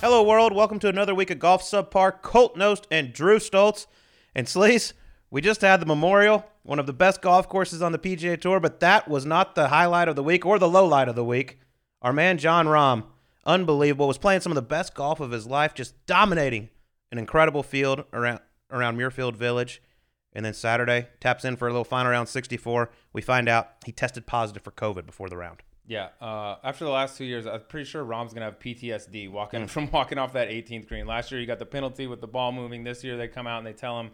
Hello, world. Welcome to another week of Golf Subpar. Colt Knost and Drew Stoltz. And Sleaze, we just had the Memorial, one of the best golf courses on the PGA Tour, but that was not the highlight of the week or the low light of the week. Our man Jon Rahm, unbelievable, was playing some of the best golf of his life, just dominating an incredible field around around Muirfield Village. And then Saturday, taps in for a little final round 64. We find out he tested positive for COVID before the round. Yeah, uh, after the last two years, I'm pretty sure Rahm's gonna have PTSD walking from walking off that 18th green. Last year, you got the penalty with the ball moving. This year, they come out and they tell him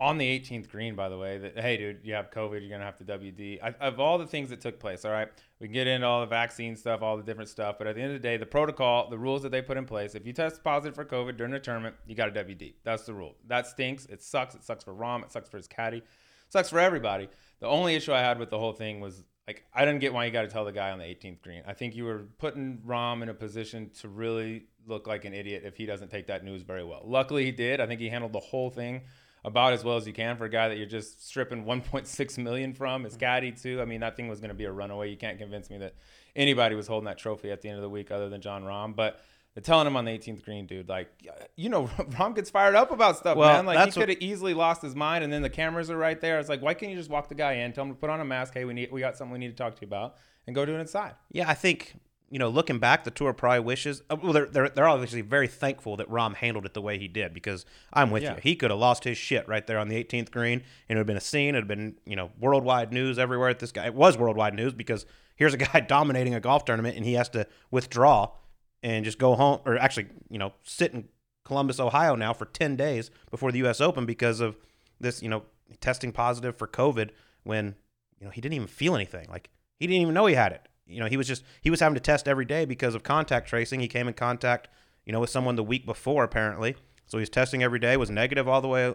on the 18th green, by the way, that hey, dude, you have COVID, you're gonna have to WD. I, of all the things that took place, all right, we can get into all the vaccine stuff, all the different stuff, but at the end of the day, the protocol, the rules that they put in place, if you test positive for COVID during the tournament, you got a WD. That's the rule. That stinks. It sucks. It sucks for Rahm. It sucks for his caddy. It sucks for everybody. The only issue I had with the whole thing was like I didn't get why you got to tell the guy on the 18th green. I think you were putting Rahm in a position to really look like an idiot if he doesn't take that news very well. Luckily, he did. I think he handled the whole thing about as well as you can for a guy that you're just stripping 1.6 million from. His caddy mm-hmm. too. I mean, that thing was going to be a runaway. You can't convince me that anybody was holding that trophy at the end of the week other than Jon Rahm, but. They're telling him on the 18th green, dude. Like, you know, Rahm gets fired up about stuff, Well, man. Like, he could have easily lost his mind, and then the cameras are right there. It's like, why can't you just walk the guy in, tell him to put on a mask? Hey, we need, we got something we need to talk to you about, and go do it inside. Yeah, I think you know, looking back, the tour probably wishes. uh, Well, they're they're, they're obviously very thankful that Rahm handled it the way he did because I'm with Yeah. you. He could have lost his shit right there on the 18th green, and it would have been a scene. It would have been you know worldwide news everywhere. At this guy, it was worldwide news because here's a guy dominating a golf tournament, and he has to withdraw and just go home, or actually, you know, sit in Columbus, Ohio now for 10 days before the U.S. Open because of this, you know, testing positive for COVID when you know he didn't even feel anything. Like he didn't even know he had it. You know, he was just he was having to test every day because of contact tracing. He came in contact, you know, with someone the week before apparently. So he's testing every day, was negative all the way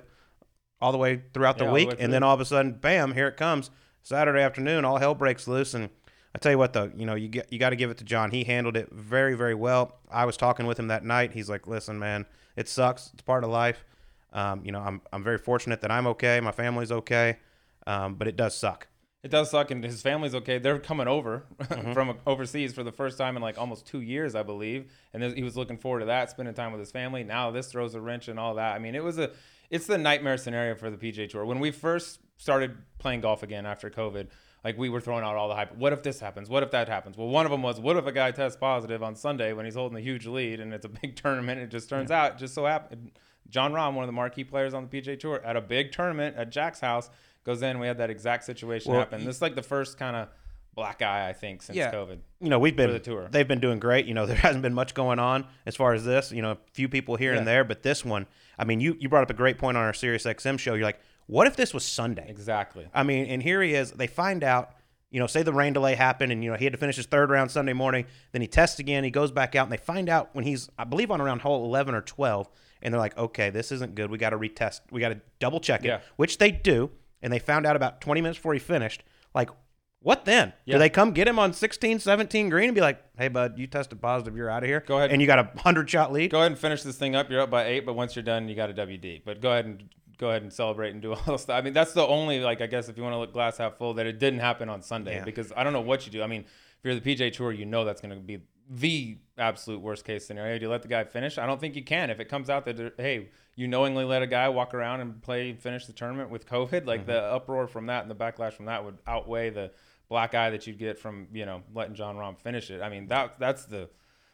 all the way throughout the Yeah, the week, way and then all of a sudden, bam, here it comes. Saturday afternoon, all hell breaks loose and I tell you what though, you know, you get you got to give it to Jon. He handled it very very well. I was talking with him that night. He's like, "Listen, man, it sucks. It's part of life. Um, you know, I'm I'm very fortunate that I'm okay. My family's okay, um, but it does suck." It does suck, and his family's okay. They're coming over Mm-hmm. from overseas for the first time in like almost two years, I believe, and he was looking forward to that, spending time with his family. Now this throws a wrench and all that. I mean, it was a, it's the nightmare scenario for the PGA Tour. When we first started playing golf again after COVID, like we were throwing out all the hype. What if this happens? What if that happens? Well, one of them was, what if a guy tests positive on Sunday when he's holding a huge lead and it's a big tournament? It just turns out, just so happened, Jon Rahm, one of the marquee players on the PGA Tour, at a big tournament at Jack's house, goes in. We had that exact situation Well, happen. This is like the first kind of black eye, I think, since Yeah. COVID. you know, we've been the tour. they've been doing great. You know, there hasn't been much going on as far as this. You know, a few people here and there, but this one, I mean, you you brought up a great point on our Sirius XM show. You're like, what if this was Sunday? Exactly. I mean, and here he is. They find out, you know, say the rain delay happened, and you know he had to finish his third round Sunday morning. Then he tests again. He goes back out, and they find out when he's, I believe, on around hole eleven or twelve, and they're like, okay, this isn't good. We got to retest. We got to double check it, Yeah. which they do. And they found out about twenty minutes before he finished. Like, what then? Yeah. Do they come get him on 16, 17 green and be like, hey, bud, you tested positive. You're out of here. Go ahead. And you got a hundred shot lead. Go ahead and finish this thing up. You're up by eight, but once you're done, you got a WD. But go ahead and go ahead and celebrate and do all this stuff. I mean, that's the only like I guess if you want to look glass half full that it didn't happen on Sunday Yeah. because I don't know what you do. I mean, if you're the PGA Tour, you know that's going to be the absolute worst case scenario. Do you let the guy finish? I don't think you can. If it comes out that hey, you knowingly let a guy walk around and play and finish the tournament with COVID, like the mm-hmm. uproar from that and the backlash from that would outweigh the black eye that you'd get from you know letting Jon Rahm finish it. I mean that that's the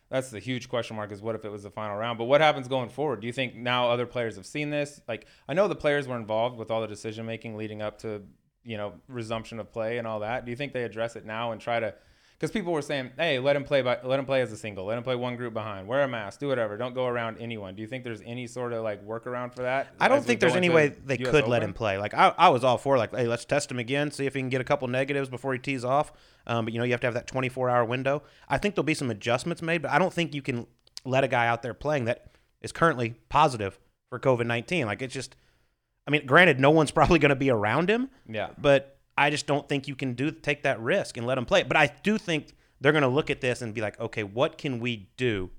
that's the huge question mark is what if it was the final round? But what happens going forward? Do you think now other players have seen this? Like i know the players were involved with all the decision making leading up to you know resumption of play and all that. Do you think they address it now and try to because people were saying hey let him play by let him play as a single let him play one group behind wear a mask do whatever don't go around anyone do you think there's any sort of like workaround for that I don't think there's any way they US could let him play. Like I, I was all for like, hey, let's test him again, see if he can get a couple negatives before he tees off. Um, but you know, you have to have that 24 hour window. I think there'll be some adjustments made, but I don't think you can let a guy out there playing that is currently positive for COVID 19. Like it's just, I mean, granted, no one's probably going to be around him, yeah but I just don't think you can do take that risk and let them play. But I do think they're going to look at this and be like, okay, what can we do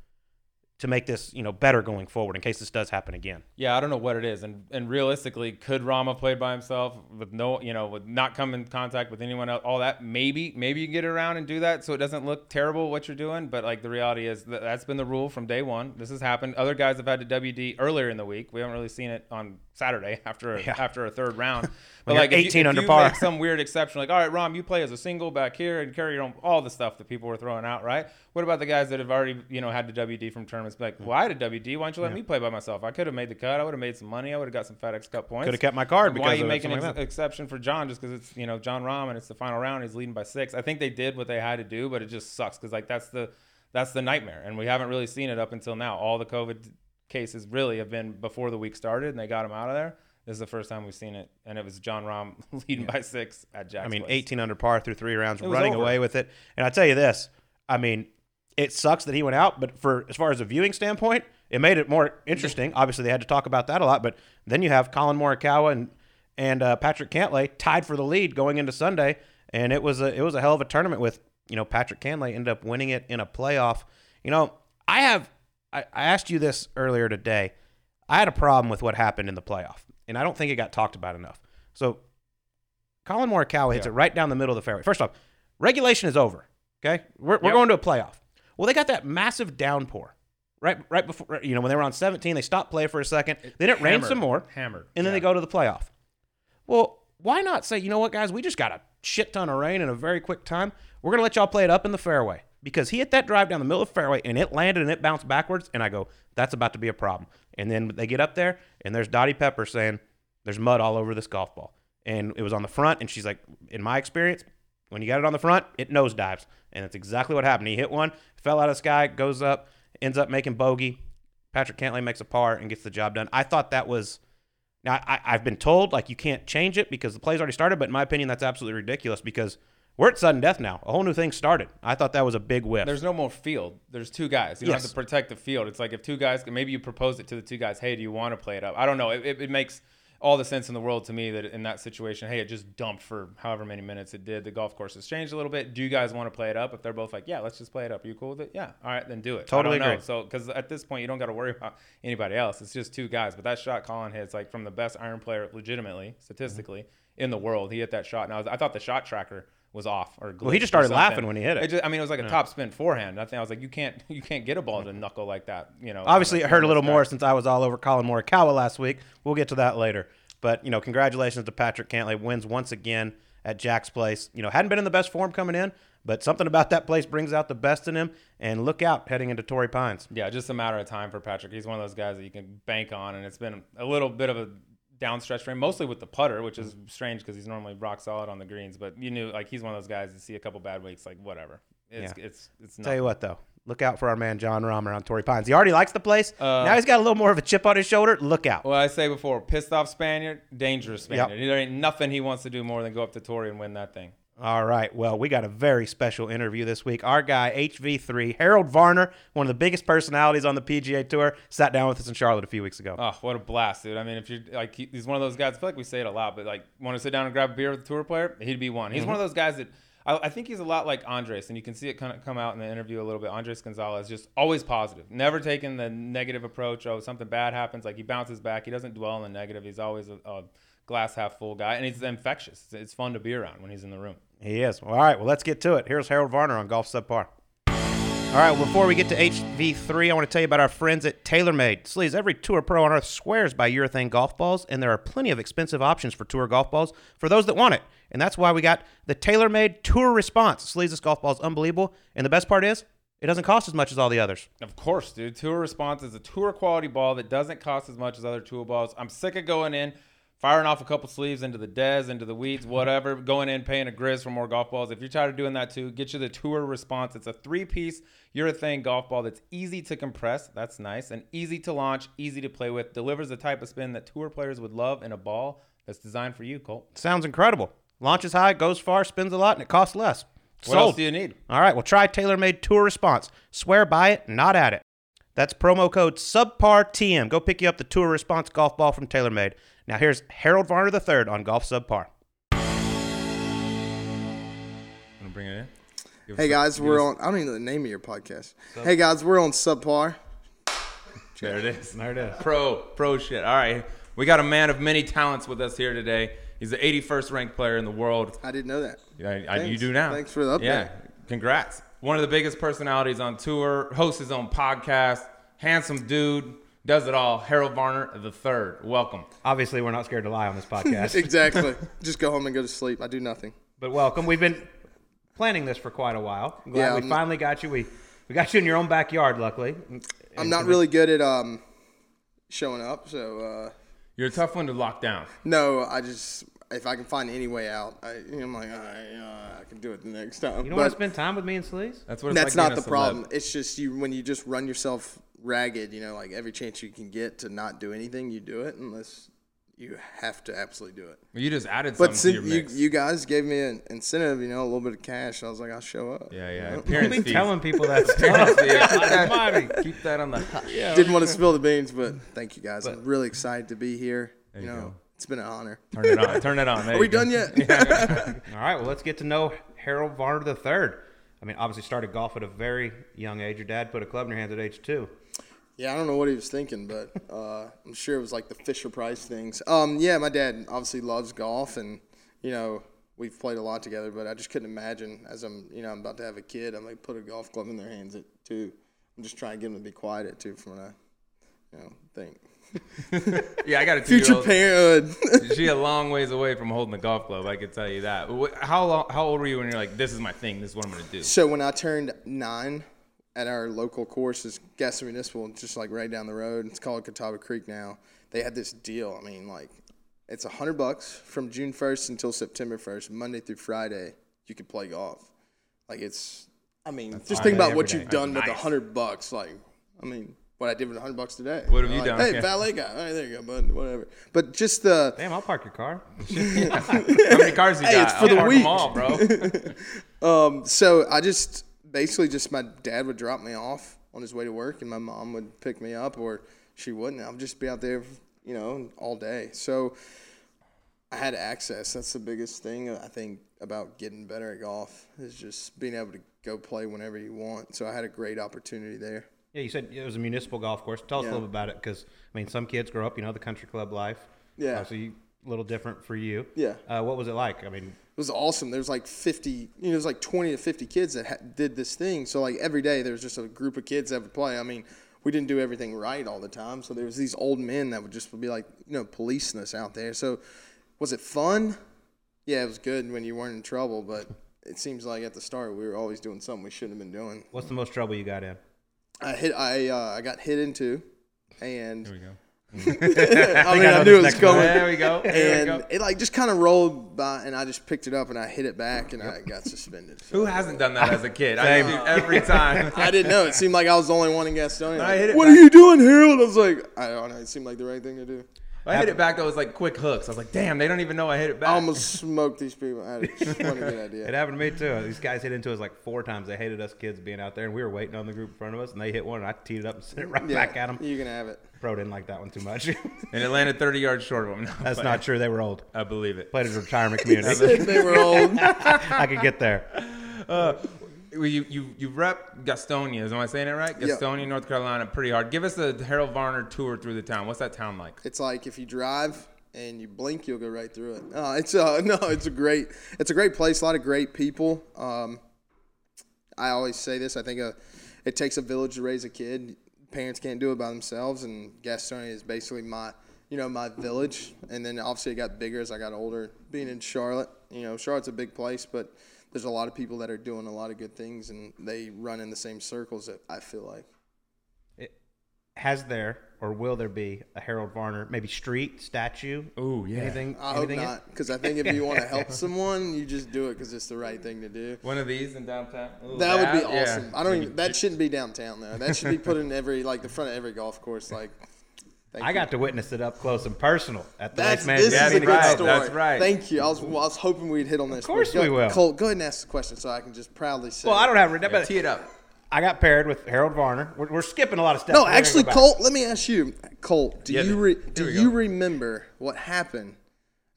to make this you know better going forward in case this does happen again. Yeah, I don't know what it is, and and realistically, could Rama play by himself with no, you know, with not come in contact with anyone else, all that? Maybe, maybe you can get around and do that, so it doesn't look terrible what you're doing. But like the reality is that that's been the rule from day one. This has happened. Other guys have had to WD earlier in the week. We haven't really seen it on Saturday after a, Yeah. after a third round. But like if you- 18 if under you par. make some weird exception, like all right, Rahm, you play as a single back here and carry your own all the stuff that people were throwing out, right? What about the guys that have already you know had to WD from tournaments? Like, well, I had a WD. Why don't you let me play by myself? I could have made the cut. I would have made some money. I would have got some FedEx Cup points. Could have kept my card Why are you making an like exception for Jon just because it's you know Jon Rahm and it's the final round? He's leading by six. I think they did what they had to do, but it just sucks because like that's the that's the nightmare, and we haven't really seen it up until now. All the COVID cases really have been before the week started, and they got him out of there. This is the first time we've seen it, and it was Jon Rahm leading by six at Jack's I mean, place. 18 under par through three rounds, running over. away with it. And I tell you this, I mean, it sucks that he went out, but for as far as a viewing standpoint, it made it more interesting. Obviously, they had to talk about that a lot, but then you have Collin Morikawa and and uh, Patrick Cantlay tied for the lead going into Sunday, and it was a it was a hell of a tournament with you know Patrick Cantlay ended up winning it in a playoff. You know, I have I, I asked you this earlier today. I had a problem with what happened in the playoff, and I don't think it got talked about enough. So Collin Morikawa hits Yeah. it right down the middle of the fairway. First off, regulation is over. Okay, we're, we're Yep. going to a playoff. Well, they got that massive downpour right right before you know when they were on 17. They stopped play for a second. Then it rained some more, hammered, and then Yeah. they go to the playoff. Well, why not say, you know what, guys, we just got a shit ton of rain in a very quick time. We're gonna let y'all play it up in the fairway because he hit that drive down the middle of the fairway and it landed and it bounced backwards. And I go, that's about to be a problem. And then they get up there and there's Dottie Pepper saying there's mud all over this golf ball, and it was on the front. And she's like, in my experience, when you got it on the front, it nosedives, and that's exactly what happened. He hit one, fell out of the sky, goes up, ends up making bogey. Patrick Cantlay makes a par and gets the job done. I thought that was. Now I, I've been told like you can't change it because the play's already started, but in my opinion, that's absolutely ridiculous because we're at sudden death now. A whole new thing started. I thought that was a big whiff. There's no more field. There's two guys. You don't Yes. have to protect the field. It's like if two guys, maybe you propose it to the two guys. Hey, do you want to play it up? I don't know. It, it, it makes all the sense in the world to me that in that situation, hey, it just dumped for however many minutes it did. The golf course has changed a little bit. Do you guys want to play it up? If they're both like, yeah, let's just play it up. Are you cool with it? Yeah. All right, then do it. Totally I don't know. agree. So because at this point, you don't got to worry about anybody else. It's just two guys. But that shot Collin hits like from the best iron player, legitimately, statistically, in the world. He hit that shot. And I, was, I thought the shot tracker was off or Well, he just started laughing when he hit it. just- I mean, it was like a top spin forehand. I think I was like, you can't, you can't get a ball to knuckle like that. You know, Obviously, it hurt a little more since I was all over Collin Morikawa last week. We'll get to that later. But you know, congratulations to Patrick Cantlay. Wins once again at Jack's Place. You know, hadn't been in the best form coming in, but something about that place brings out the best in him. And look out heading into Torrey Pines. Yeah, just a matter of time for Patrick. He's one of those guys that you can bank on, and it's been a little bit of a downstretch frame, mostly with the putter, which is strange because he's normally rock solid on the greens. But you knew, like, he's one of those guys that see a couple bad weeks, like whatever. It's Yeah. it's it's Tell not. you what, though, look out for our man John Rahmer on Torrey Pines. He already likes the place. Uh, now he's got a little more of a chip on his shoulder. Look out. Well, I say before, pissed off Spaniard, dangerous Yep. Spaniard. There ain't nothing he wants to do more than go up to Torrey and win that thing. All right. Well, we got a very special interview this week. Our guy, HV3, Harold Varner, one of the biggest personalities on the PGA Tour, sat down with us in Charlotte a few weeks ago. Oh, what a blast, dude! I mean, if you're like, he's one of those guys. I feel like we say it a lot, but like, want to sit down and grab a beer with a tour player? He'd be one. He's mm-hmm. one of those guys that I, I think he's a lot like Andres, and you can see it kind of come out in the interview a little bit. Andres Gonzalez just always positive, never taking the negative approach. Oh, something bad happens, like he bounces back. He doesn't dwell on the negative. He's always a, a glass half full guy, and he's infectious. It's fun to be around when he's in the room. He is. All right, well, let's get to it. Here's Harold Varner on Golf Subpar. All right, before we get to HV3, I want to tell you about our friends at TaylorMade. Sleaze, every tour pro on earth swears by urethane golf balls, and there are plenty of expensive options for tour golf balls for those that want it. And that's why we got the TaylorMade Tour Response. Sleaze, this golf ball is unbelievable. And the best part is, it doesn't cost as much as all the others. Of course, dude. Tour Response is a tour quality ball that doesn't cost as much as other tour balls. I'm sick of going in, firing off a couple sleeves into the des, into the weeds, whatever, going in, paying a grizz for more golf balls. If you're tired of doing that too, get you the Tour Response. It's a three piece urethane golf ball that's easy to compress. That's nice. And easy to launch, easy to play with. Delivers the type of spin that tour players would love in a ball that's designed for you, Colt. Sounds incredible. Launches high, goes far, spins a lot, and it costs less. What else do you need? All right, well, try TaylorMade Tour Response. Swear by it, not at it. That's promo code SubParTM. Go pick you up the Tour Response golf ball from TaylorMade. Now, here's Harold Varner III on Golf Subpar. Want to bring it in? Hey guys, we're on. I don't even know the name of your podcast. Hey guys, we're on Subpar. There it is. There it is. Pro, pro shit. All right. We got a man of many talents with us here today. He's the 81st ranked player in the world. I didn't know that. I, I, you do now. Thanks for the update. Yeah. Congrats. One of the biggest personalities on tour, hosts his own podcast, handsome dude, does it all. Harold Varner the third. Welcome. Obviously, we're not scared to lie on this podcast. Exactly. Just go home and go to sleep. I do nothing. but welcome. We've been planning this for quite a while. I'm glad Yeah, we I'm- finally got you. We we got you in your own backyard, luckily. I'm not really good at um showing up, so uh You're a tough one to lock down. no, I just if I can find any way out, I, I'm like, all right, uh, I can do it the next time. You don't want to spend time with me and Sleaze? That's what it's that's like not the a celeb. problem. It's just you when you just run yourself ragged. You know, like every chance you can get to not do anything, you do it unless you have to absolutely do it. You just added But something to since your you, you guys gave me an incentive, you know, a little bit of cash, I was like, I'll show up. yeah, yeah. You've Appearance been telling people that Appearance stuff. fees. Keep that- Almighty. Keep that on the hush. Didn't want to spill the beans, but thank you guys. I'm really excited to be here. You you know, go. it's been an honor. Turn it on. Turn it on. There Are we go. done yet? All right, well, let's get to know Harold Varner the third. I mean, obviously started golf at a very young age. Your dad put a club in your hands at age two. Yeah, I don't know what he was thinking, but uh, I'm sure it was like the Fisher Price things. Um, yeah, my dad obviously loves golf, and you know we've played a lot together. But I just couldn't imagine as I'm, you know, I'm about to have a kid. I'm like put a golf club in their hands at two. I'm just trying to get them to be quiet at two from what I, you know, think. Yeah, I got a Future parenthood. she a long ways away from holding a golf club. I can tell you that. How long, how old were you when you're like, this is my thing. This is what I'm gonna do. so when I turned nine, at our local course is Gaston Municipal, just like right down the road. It's called Catawba Creek now. They had this deal. I mean, like it's a hundred bucks from June first until September first, Monday through Friday. You could play golf. Like it's. I mean, just think about what you've done with a hundred bucks. Like, I mean, what I did with a hundred bucks today. What have you Like, done? Hey, Yeah. valet guy. All right, there you go, bud. Whatever. But just the. Damn, I'll park your car. How many cars you Hey, got? it's for I'll the week. all, bro. Um, so I just basically just my dad would drop me off on his way to work, and my mom would pick me up, or she wouldn't. I'd just be out there, you know, all day. So I had access. That's the biggest thing I think about getting better at golf is just being able to go play whenever you want. So I had a great opportunity there. Yeah, you said it was a municipal golf course. Tell us Yeah. a little bit about it, because I mean, some kids grow up, you know, the country club life. Yeah. Uh, so you, little different for you. Yeah. Uh, what was it like? I mean, it was awesome. There's like 50, you know, there's like 20 to 50 kids that ha- did this thing. So like every day there was just a group of kids that would play. I mean, we didn't do everything right all the time. So there was these old men that would just be like, you know, policing us out there. So was it fun? Yeah, it was good when you weren't in trouble, but it seems like at the start we were always doing something we shouldn't have been doing. what's the most trouble you got in? I hit, I, uh, I got hit into, and There we go. Mm-hmm. I mean, I I, know knew this it was next one. coming. There we go. There we And go. it like just kind of rolled by, and I just picked it up and I hit it back, and I got suspended. So- Who hasn't done that as a kid? I Same. do every time. I didn't know. It seemed like I was the only one in Gastonia. I hit it what back. are you doing, Harold? I was like, I don't know. It seemed like the right thing to do. I hit it back. That was like quick hooks. I was like, damn, they don't even know I hit it back. I almost smoked these people. I it wasn't a good It happened to me too. These guys hit into us like four times. They hated us kids being out there, and we were waiting on the group in front of us, and they hit one, and I teed it up and sent it right Yeah, back at them. You can have it. Pro didn't like that one too much. and it landed 30 yards short of him. No, That's not true. They were old. I believe it. Played at a retirement community. Said they were old. I could get there. Uh, well, you you you rep Gastonia. Am I saying it right? Yeah. Gastonia, North Carolina, pretty hard. Give us a Harold Varner tour through the town. What's that town like? It's like if you drive and you blink, you'll go right through it. No, it's uh, no, it's a great, it's a great place. A lot of great people. Um, I always say this. I think a, it takes a village to raise a kid. Parents can't do it by themselves, and Gastonia is basically my, you know, my village. And then obviously it got bigger as I got older. Being in Charlotte, you know, Charlotte's a big place, but there's a lot of people that are doing a lot of good things, and they run in the same circles. That I feel like. Has there or will there be a Harold Varner, maybe street, statue? Ooh, yeah. Anything? I hope anything? not, because I think if you want to help someone, you just do it because it's the right thing to do. One of these in downtown. Ooh, That would be yeah. awesome. I don't even. That shouldn't be downtown though. That should be put in every like the front of every golf course. Like, thank I you. got to witness it up close and personal at the That's Waste this Management is a good right, story. that's right. Thank you. I was, well, I was hoping we'd hit on this. Of course go, we will. Colt, go ahead and ask the question so I can just proudly say. Well, I don't have Yeah, but tee it up. I got paired with Harold Varner. We're, we're skipping a lot of steps. No, We're actually, go. Colt. Let me ask you, Colt. Do Yeah, you re, do you go. remember what happened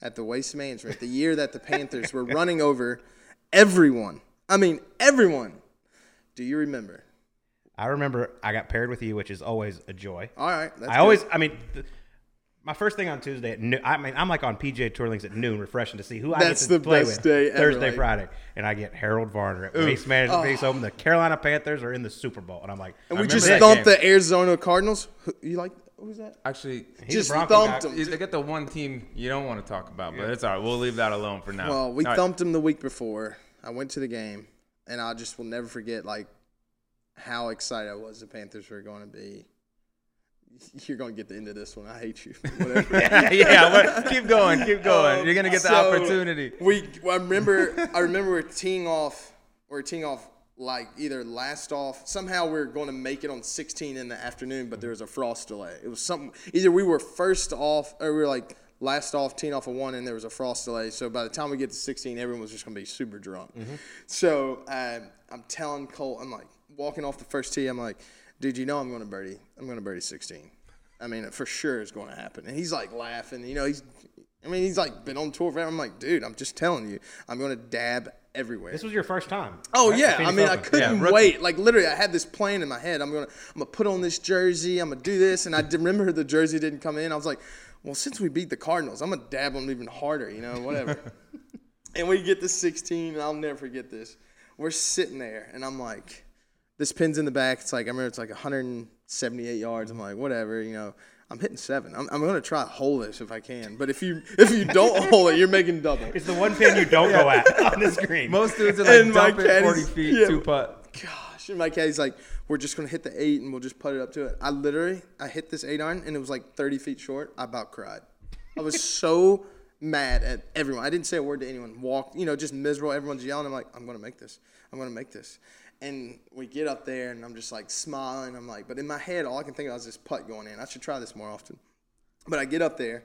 at the Waste Management the year that the Panthers were running over everyone? I mean, everyone. Do you remember? I remember I got paired with you, which is always a joy. All right. That's I good. always, I mean, th- my first thing on Tuesday at noon, I mean, I'm like on PGA Tour links at noon, refreshing to see who I That's get to the play best with day ever, Thursday, like- Friday, and I get Harold Varner at Waste Management Base Open. Oh. The Carolina Panthers are in the Super Bowl, and I'm like, And I we just that thumped game. the Arizona Cardinals. You like who's that? Actually, he's just a thumped guy. him. they get the one team you don't want to talk about, but it's all right. We'll leave that alone for now. Well, we All right. thumped them the week before. I went to the game, and I just will never forget like how excited I was the Panthers were going to be. You're going to get the end of this one. I hate you. Yeah, but keep going, keep going. Um, You're gonna get the so, opportunity. We, I remember, I remember we're teeing off. We're teeing off like either last off. Somehow we are going to make it on 16 in the afternoon, but there was a frost delay. It was something. Either we were first off, or we were like last off, teeing off a one, and there was a frost delay. So by the time we get to 16, everyone was just going to be super drunk. So uh, I'm telling Colt, I'm like walking off the first tee. I'm like, dude, you know I'm going to birdie. I'm going to birdie 16. I mean, for sure it's going to happen. And he's like laughing. You know, he's. I mean, he's like been on tour forever. I'm like, dude, I'm just telling you, I'm going to dab everywhere. this was your first time. Oh right? yeah, I Phoenix mean, I couldn't rookie. wait. Like literally, I had this plan in my head. I'm gonna, I'm gonna put on this jersey. I'm gonna do this, and I remember the jersey didn't come in. I was like, well, since we beat the Cardinals, I'm gonna dab them even harder. You know, whatever. and we get to 16, and I'll never forget this. We're sitting there, and I'm like, this pin's in the back. It's like I remember it's like 178 yards. I'm like, whatever, you know. I'm hitting seven. I'm, I'm gonna try to hold this if I can. But if you if you don't hole it, you're making double. It's the one pin you don't go at on the screen. Most dudes are like And dump it 40 feet, yeah. two putt. gosh. And my caddy's like, we're just gonna hit the eight and we'll just put it up to it. I literally, I hit this eight iron and it was like 30 feet short. I about cried. I was so mad at everyone. I didn't say a word to anyone. Walked, you know, just miserable. Everyone's yelling. I'm like, I'm gonna make this. I'm gonna make this. And we get up there and I'm just like smiling. I'm like, but in my head, all I can think of is this putt going in. I should try this more often. But I get up there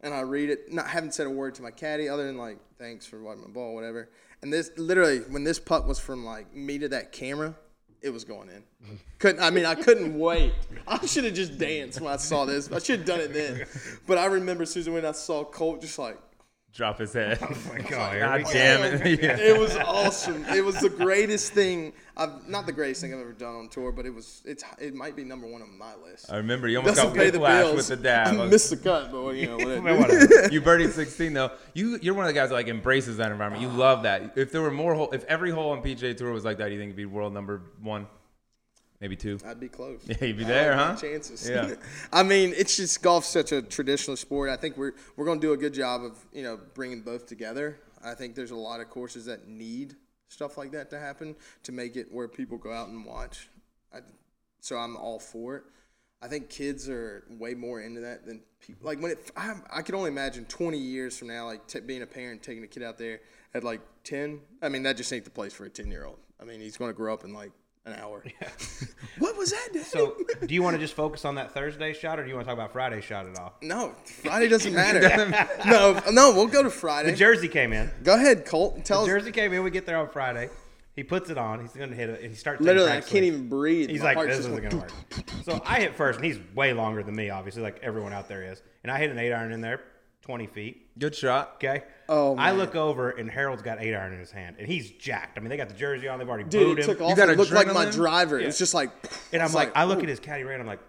and I read it. Not haven't said a word to my caddy other than like thanks for wiping my ball, whatever. And this literally when this putt was from like me to that camera, it was going in. Couldn't I mean I couldn't wait. I should have just danced when I saw this. I should have done it then. But I remember Susan when I saw Colt just like Drop his head. Oh my God, God damn it. Yeah. it was awesome. It was the greatest thing. I've not the greatest thing I've ever done on tour, but it was. It's it might be number one on my list. I remember you almost Doesn't got pay the whiplash bills. with the dab. I missed the cut, but you know Well, whatever. whatever. you birdied 16 though. You you're one of the guys that like embraces that environment. You love that. If there were more, hole, if every hole on PGA Tour was like that, you think it'd be world number one, maybe two. I'd be close. Yeah, you'd be there, huh? Chances. Yeah. I mean, it's just golf's such a traditional sport. I think we're we're going to do a good job of you know bringing both together. I think there's a lot of courses that need stuff like that to happen to make it where people go out and watch. I, so I'm all for it. I think kids are way more into that than people. Like when it, I, I could only imagine 20 years from now, like t- being a parent taking a kid out there at like 10. I mean, that just ain't the place for a 10 year old. I mean, he's going to grow up and like an hour. Yeah. what was that? Daddy? So, do you want to just focus on that Thursday shot, or do you want to talk about Friday shot at all? no, Friday doesn't matter. no, no, we'll go to Friday. The jersey came in. go ahead, Colt. Tell us. Jersey came in. We get there on Friday. He puts it on. He's going to hit it, and he starts. Literally, I can't even breathe. He's My like, this isn't gonna work. So I hit first, and he's way longer than me, obviously, like everyone out there is. And I hit an eight iron in there, twenty feet. Good shot. Okay. Oh, man. I look over, and Harold's got eight iron in his hand, and he's jacked. I mean, they got the jersey on. They've already Dude, booed it him. took off. got It looked like my adrenaline? driver. It Yeah. was just like. and I'm it's like, I look ooh. at his caddy ran. I'm like,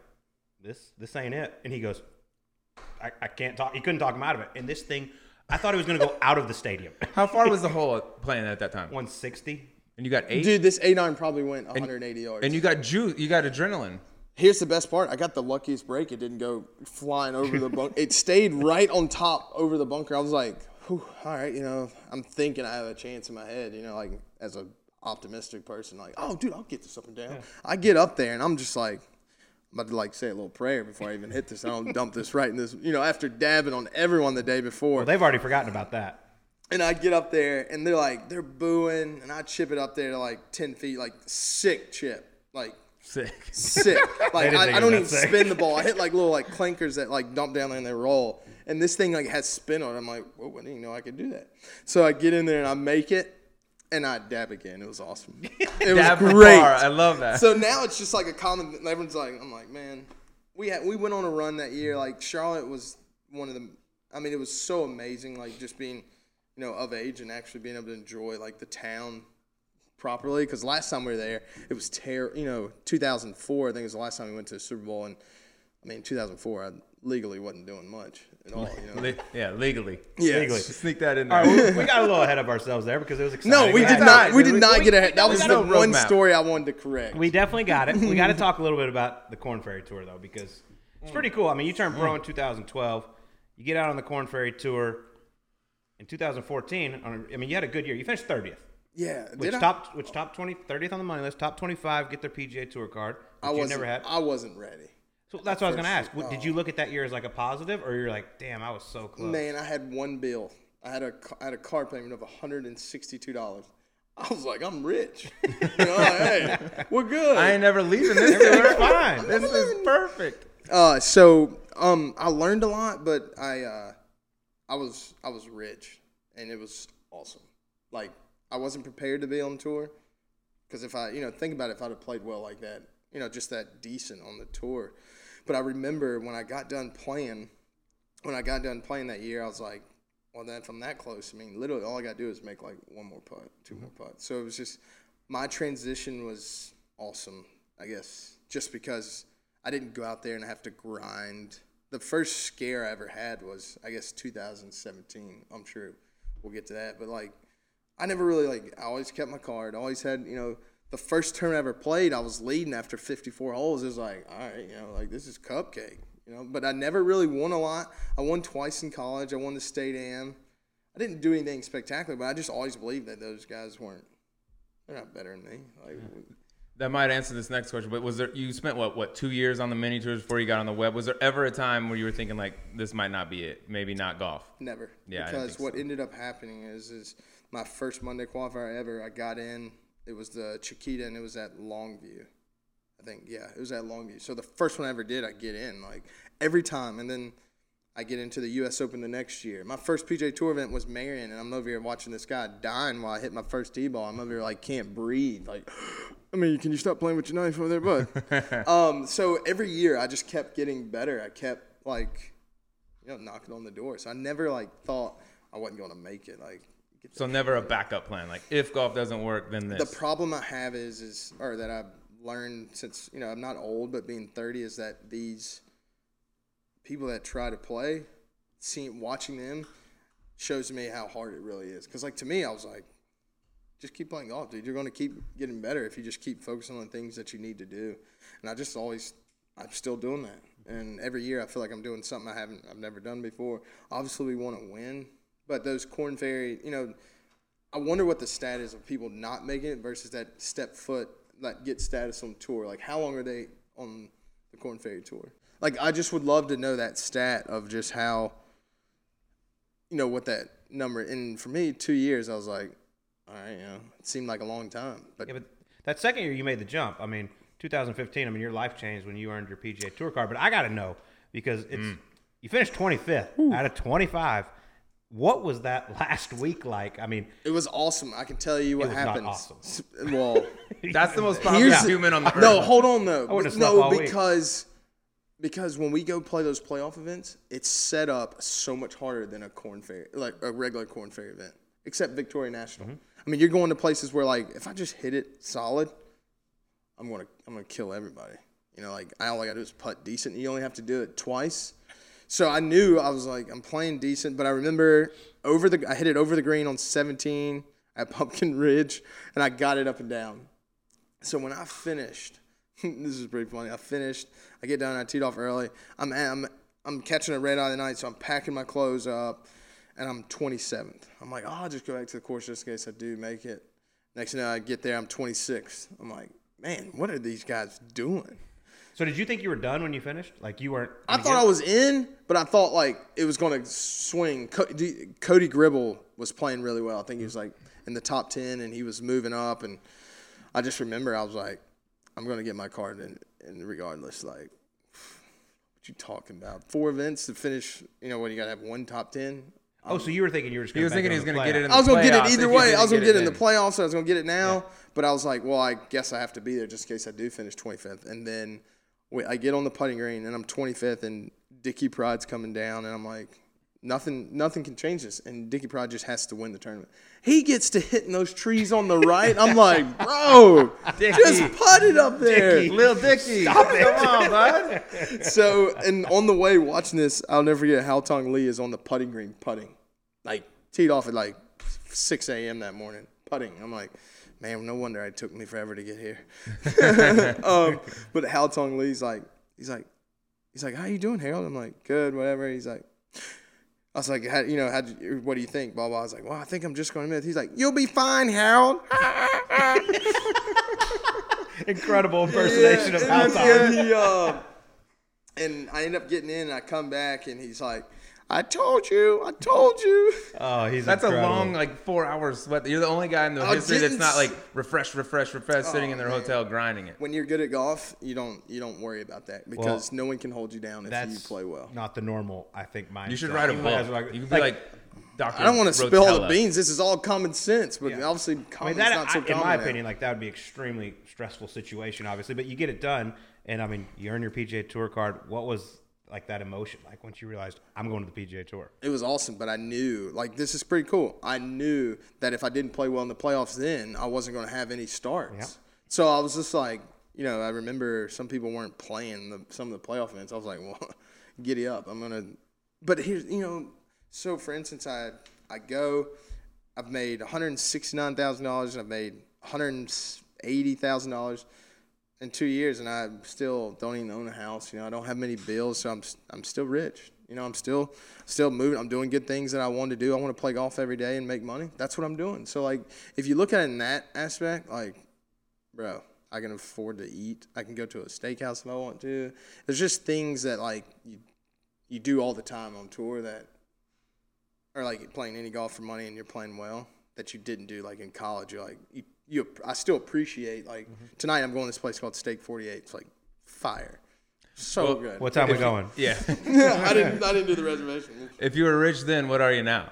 this, this ain't it. And he goes, I, I can't talk. He couldn't talk him out of it. And this thing, I thought it was gonna go out of the stadium. How far was the hole playing at that time? 160. And you got eight. Dude, this eight iron probably went 180 yards. and you got juice. You got adrenaline. Here's the best part. I got the luckiest break. It didn't go flying over the bunker. It stayed right on top over the bunker. I was like, Whew, all right, you know, I'm thinking I have a chance in my head, you know, like as a optimistic person, like, oh, dude, I'll get this up and down. I get up there and I'm just like, I'm about to like say a little prayer before I even hit this. I don't dump this right in this, you know, after dabbing on everyone the day before. Well, they've already forgotten about that. And I get up there and they're like, they're booing, and I chip it up there to like 10 feet, like sick chip. Like, Sick. sick. Like I, I don't even sick. spin the ball. I hit like little like clankers that like dump down there and they roll. And this thing like has spin on it. I'm like, whoa, I didn't even know I could do that. So I get in there and I make it, and I dab again. It was awesome. It was Dab from great. far. I love that. So now it's just like a common. Everyone's like, I'm like, man, we had we went on a run that year. Like Charlotte was one of the. I mean, it was so amazing. Like just being, you know, of age and actually being able to enjoy like the town, properly because last time we were there, it was terrible. You know, 2004, I think it was the last time we went to the Super Bowl, and I mean, 2004, I legally wasn't doing much at all. You know? Le- yeah, legally. yeah. legally. Sneak that in there. right, we, we got a little ahead of ourselves there because it was exciting. No, we did not. not. We did We- not we- get ahead. That was the no one roadmap. story I wanted to correct. We definitely got it. We got to talk a little bit about the Korn Ferry Tour though, because it's pretty cool. I mean, you turned pro in 2012. You get out on the Korn Ferry Tour in 2014. I mean, you had a good year. You finished 30th, yeah, which did I? top which top 20 30th on the money list. Top 25 get their PGA Tour card. Which I wasn't. never had. I wasn't ready. So that's what I was going to ask. first- Did you look at that year as like a positive, or you're like, damn, I was so close? Man, I had one bill. I had a ca- I had a car payment of hundred and sixty two dollars. I was like, I'm rich. you know, hey, we're good. I ain't never leaving this Everything's tour. fine. This is perfect. Uh, so um, I learned a lot, but I uh, I was I was rich, and it was awesome. Like I wasn't prepared to be on tour, because if I you know think about it, if I'd have played well like that, you know, just that decent on the tour. But I remember when I got done playing, when I got done playing that year, I was like, well, then if I'm that close, I mean, literally all I got to do is make like one more putt, two more mm-hmm. putts. So it was just my transition was awesome, I guess, just because I didn't go out there and have to grind. The first scare I ever had was, I guess, 2017. I'm sure we'll get to that, but like, I never really like. I always kept my card. Always had, you know, the first tournament I ever played, I was leading after 54 holes. It was like, all right, you know, like this is cupcake, you know. But I never really won a lot. I won twice in college. I won the state am. I didn't do anything spectacular, but I just always believed that those guys weren't. They're not better than me. Like, That might answer this next question, but was there you spent what what two years on the mini tours before you got on the web? Was there ever a time where you were thinking like this might not be it, maybe not golf? Never. Yeah, Because what so. ended up happening is, is my first Monday qualifier ever. I got in. It was the Chiquita, and it was at Longview. I think yeah, it was at Longview. So the first one I ever did, I get in like every time, and then I get into the U.S. Open the next year. My first PGA Tour event was Merion, and I'm over here watching this guy dying while I hit my first tee ball. I'm over here like can't breathe. Like, I mean, can you stop playing with your knife over there, bud? um, so every year I just kept getting better. I kept like, you know, knocking on the door. So I never like thought I wasn't going to make it. Like, So never a backup plan. Like if golf doesn't work, then this. the problem I have is is or that I've learned since you know I'm not old, but being 30 is that these people that try to play, seeing watching them shows me how hard it really is. Because like to me, I was like, just keep playing golf, dude. You're going to keep getting better if you just keep focusing on things that you need to do. And I just always, I'm still doing that. And every year I feel like I'm doing something I haven't, I've never done before. Obviously, we want to win, but those Korn Ferry, you know, I wonder what the stat is of people not making it versus that step foot that get status on tour. Like, how long are they on the Korn Ferry tour? Like, I just would love to know that stat of just how, you know, what that number. And for me, two years, I was like, all right, you know, it seemed like a long time, but Yeah, but that second year you made the jump. I mean, 2015. I mean, your life changed when you earned your PGA Tour card. But I got to know because it's Mm. you finished 25th out of 25. What was that last week like? I mean, it was awesome. I can tell you what was not happened. awesome. Well. That's the most Here's popular the- human on the earth. No, hold on though. wouldn't have slept no, all week. because because when we go play those playoff events, it's set up so much harder than a Korn Ferry, like a regular Korn Ferry event, except Victoria National. Mm-hmm. I mean, you're going to places where like if I just hit it solid, I'm gonna I'm gonna kill everybody. You know, like all I gotta do is putt decent. You only have to do it twice. So I knew I was like I'm playing decent, but I remember over the I hit it over the green on 17 at Pumpkin Ridge, and I got it up and down. So when I finished, this is pretty funny. I finished. I get down. I teed off early. I'm I'm I'm catching a red eye of the night, so I'm packing my clothes up, and I'm 27th. I'm like, oh, I'll just go back to the course just in case I do make it. Next thing I get there, I'm 26th. I'm like, man, what are these guys doing? So did you think you were done when you finished? Like you weren't? I thought I was in, but I thought like it was going to swing. Cody, Cody Gribble was playing really well. I think he was like in the top ten, and he was moving up. And I just remember I was like, I'm going to get my card, and, and regardless, like, what you talking about? Four events to finish. You know what? You got to have one top ten. Oh, so you were thinking you were just? He was thinking he was going to get it in. I was going to get it either way. I was going to get it in the then. playoffs. I was going to get it now, but I was like, well, I guess I have to be there just in case I do finish 25th. And then wait, I get on the putting green and I'm 25th, and Dicky Pride's coming down, and I'm like, Nothing, nothing can change this, and Dicky Pride just has to win the tournament. He gets to hitting those trees on the right. I'm like, bro, just put it up there. Lil Dicky. Stop it. Come on, bud. So, and on the way watching this, I'll never forget Hal Tong Lee is on the putting green putting, like teed off at like 6 a.m. that morning putting. I'm like, man, no wonder it took me forever to get here. um, but Hal Tong Lee's like, he's like, he's like, how you doing, Harold? I'm like, good, whatever. He's like. I was like, how, you know, how what do you think? Blah, blah. I was like, well, I think I'm just going to miss. He's like, you'll be fine, Harold. Incredible impersonation of Hal Tong. and, he, uh, and I end up getting in, and I come back, and he's like, I told you, I told you. Oh, he's That's a long, like four hours sweat. You're the only guy in the I history that's didn't like refresh, refresh, refresh, oh, sitting in their man. hotel grinding it. When you're good at golf, you don't you don't worry about that because no one can hold you down if That's you play well. Not the normal, I think. Mine. You should write a book. like- you could be like, Doctor. I don't want to spill all the beans. This is all common sense, but Yeah. obviously I common mean, that, not so I- in my now. opinion, like that would be extremely stressful situation, obviously. But you get it done, and I mean, you earn your PGA Tour card. What was like that emotion like once you realized i'm going to the pga tour. It was awesome but i knew like this is pretty cool. I knew that if i didn't play well in the playoffs then i wasn't going to have any starts. Yeah. so i was just like you know i remember some people weren't playing the, some of the playoff events. I was like well giddy up. I'm going to but here's you know so for instance i i go i've made $169000 and i've made $180000 in two years, and I still don't even own a house. You know, I don't have many bills, so I'm I'm still rich. You know, I'm still still moving. I'm doing good things that I want to do. I want to play golf every day and make money. That's what I'm doing. So like, if you look at it in that aspect, like, bro, I can afford to eat. I can go to a steakhouse if I want to. There's just things that like you you do all the time on tour that, or like playing any golf for money and you're playing well that you didn't do like in college. You're like you, you I still appreciate like tonight I'm going to this place called Steak 48. It's like fire, so Well, good. What time we going? Yeah. I didn't I didn't do the reservation. if you were rich then, what are you now?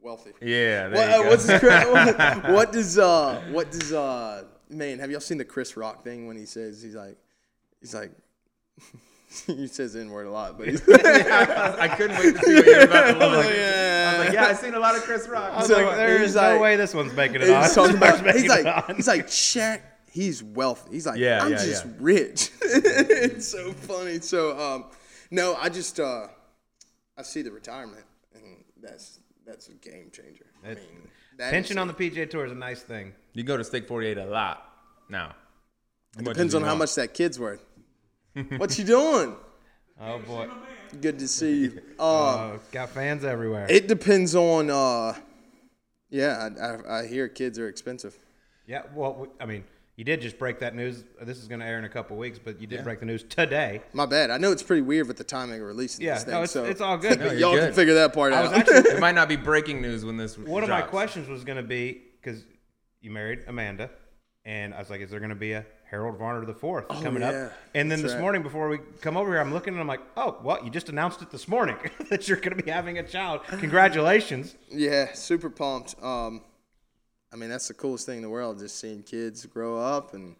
Wealthy. Yeah. There What, uh, what's the, what, what does uh what does uh man have y'all seen the Chris Rock thing when he says he's like he's like he says N word a lot but he's I couldn't wait to see what you were about to look like. I yeah. was like, yeah, I've seen a lot of Chris Rock. I was So like, there's no like- way this one's making it on. He's talking about, Making he's like on. he's like Shaq he's wealthy he's like Yeah, I'm yeah, just yeah. rich it's so funny so um no I just uh I see the retirement and that's that's a game changer I mean that pension on the PGA Tour is a nice thing. You go to Steak 48 a lot now. How much depends on how much that kid's worth what you doing Oh boy, good to see you uh, uh, got fans everywhere. It depends on. Uh, yeah, I, I, I hear kids are expensive. yeah, well, I mean, you did just break that news. This is going to air in a couple weeks, but you did break the news today. My bad. I know it's pretty weird with the timing of releasing Yeah, this thing. no, it's- so it's all good. No, you're y'all can figure that part I was out. actually It might not be breaking news when this. one of my questions was going to be because you married Amanda, and I was like, is there going to be a Harold Varner the fourth coming Oh, yeah. up? And then That's this right. morning, before we come over here, I'm looking and I'm like, oh, well, you just announced it this morning that you're going to be having a child. Congratulations. yeah, super pumped. Um, I mean, that's the coolest thing in the world, just seeing kids grow up, and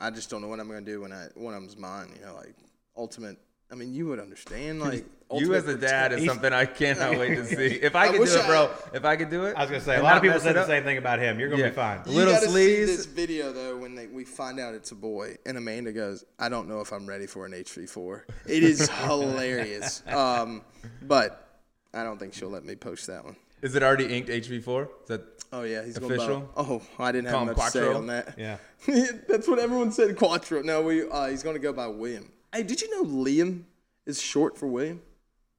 I just don't know what I'm gonna do when I of them's mine. You know, like ultimate. I mean, you would understand, like You as a dad is something I cannot wait to see. If I I could do wish it, I- bro. If I could do it, I was going to say, a lot of people said the same thing about him. You're going to Yeah. be fine. You Little gotta sleeves. See this video though when they, we find out it's a boy, and Amanda goes, "I don't know if I'm ready for an HV4." It is hilarious, um, but I don't think she'll let me post that one. Is it already inked HV4? Is that Oh yeah, he's Official? going. Oh, I didn't Call have him much to say on that. Yeah. That's what everyone said. Quattro. No, we. Uh, he's going to go by William. Hey, did you know Liam is short for William?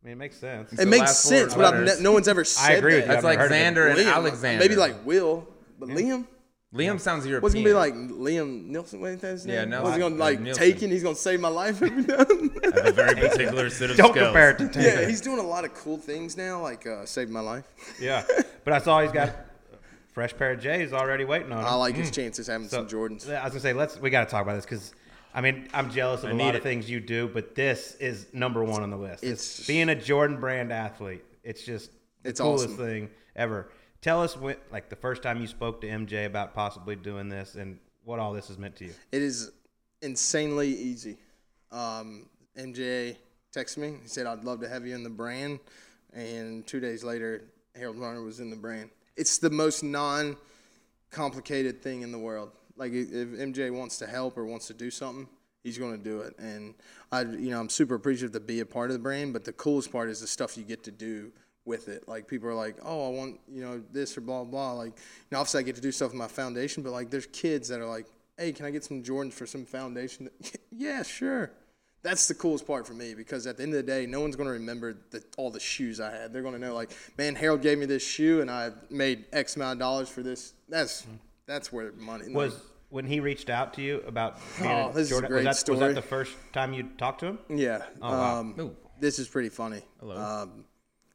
I mean, it makes sense. It the makes sense, but I've ne- no one's ever said agree with that. you. that's I've like never heard of it. Xander and Liam, Alexander? Maybe like Will, but Liam. Liam sounds European. What's gonna be like Liam Nielsen? What is his Yeah, name? Nelson. What's he gonna like Nielsen. taking? He's gonna save my life every time. a very particular set of Don't skills. compare it to Taylor. yeah, he's doing a lot of cool things now, like uh, saved my life. Yeah. But I saw he's got a fresh pair of J's already waiting on him. I like his chances having some Jordans. I was gonna say let's we got to talk about this because I mean I'm jealous of a need lot of things you do, but this is number one on the list. It's- It's being a Jordan brand athlete. It's just the It's coolest awesome. thing ever. Tell us when, like the first time you spoke to MJ about possibly doing this and what all this has meant to you. It is insanely easy. Um, MJ, texted me. He said, I'd love to have you in the brand. And two days later, Harold Varner was in the brand. It's the most non complicated thing in the world. Like if MJ wants to help or wants to do something, he's going to do it. And I, you know, I'm super appreciative to be a part of the brand. But the coolest part is the stuff you get to do with it. Like people are like, oh, I want you know this or blah blah. Like, you know, obviously I get to do stuff with my foundation, but like there's kids that are like, hey, can I get some Jordans for some foundation? yeah, sure. That's the coolest part for me because at the end of the day, no one's going to remember the, all the shoes I had. They're going to know like, man, Harold gave me this shoe and I made X amount of dollars for this. That's mm-hmm. That's where money Was when he reached out to you about being Oh, a this is a great was, that, was that the first time you talked to him? Yeah. wow. um, Ooh. this is pretty funny. Hello. Um,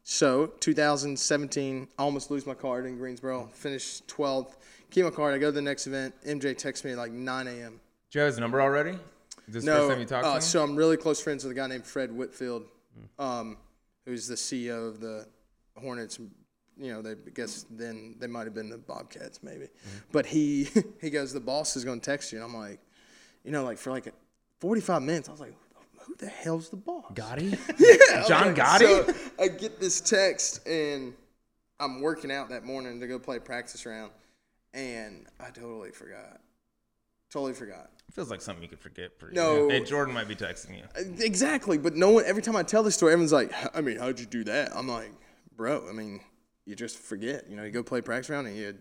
so 2017, I almost lose my card in Greensboro. Finished 12th. Keep my card. I go to the next event. MJ texts me at like 9 a.m. Do you have his number already? Is this the No, first time you talked uh, to him? so I'm really close friends with a guy named Fred Whitfield, um, who's the CEO of the Hornets. You know, they I guess then they might have been the Bobcats maybe, mm-hmm. but he he goes, the boss is going to text you, and I'm like, you know, like for like 45 minutes, I was like, who the hell's the boss? Gotti? Yeah, John okay, Gotti? So I get this text, and I'm working out that morning to go play practice round, and I totally forgot. Totally forgot. Feels like something you could forget. Pretty No. Hey, Jordan might be texting you. Exactly, but no one. Every time I tell this story, everyone's like, "I mean, how'd you do that?" I'm like, "Bro, I mean, you just forget. You know, you go play practice round and you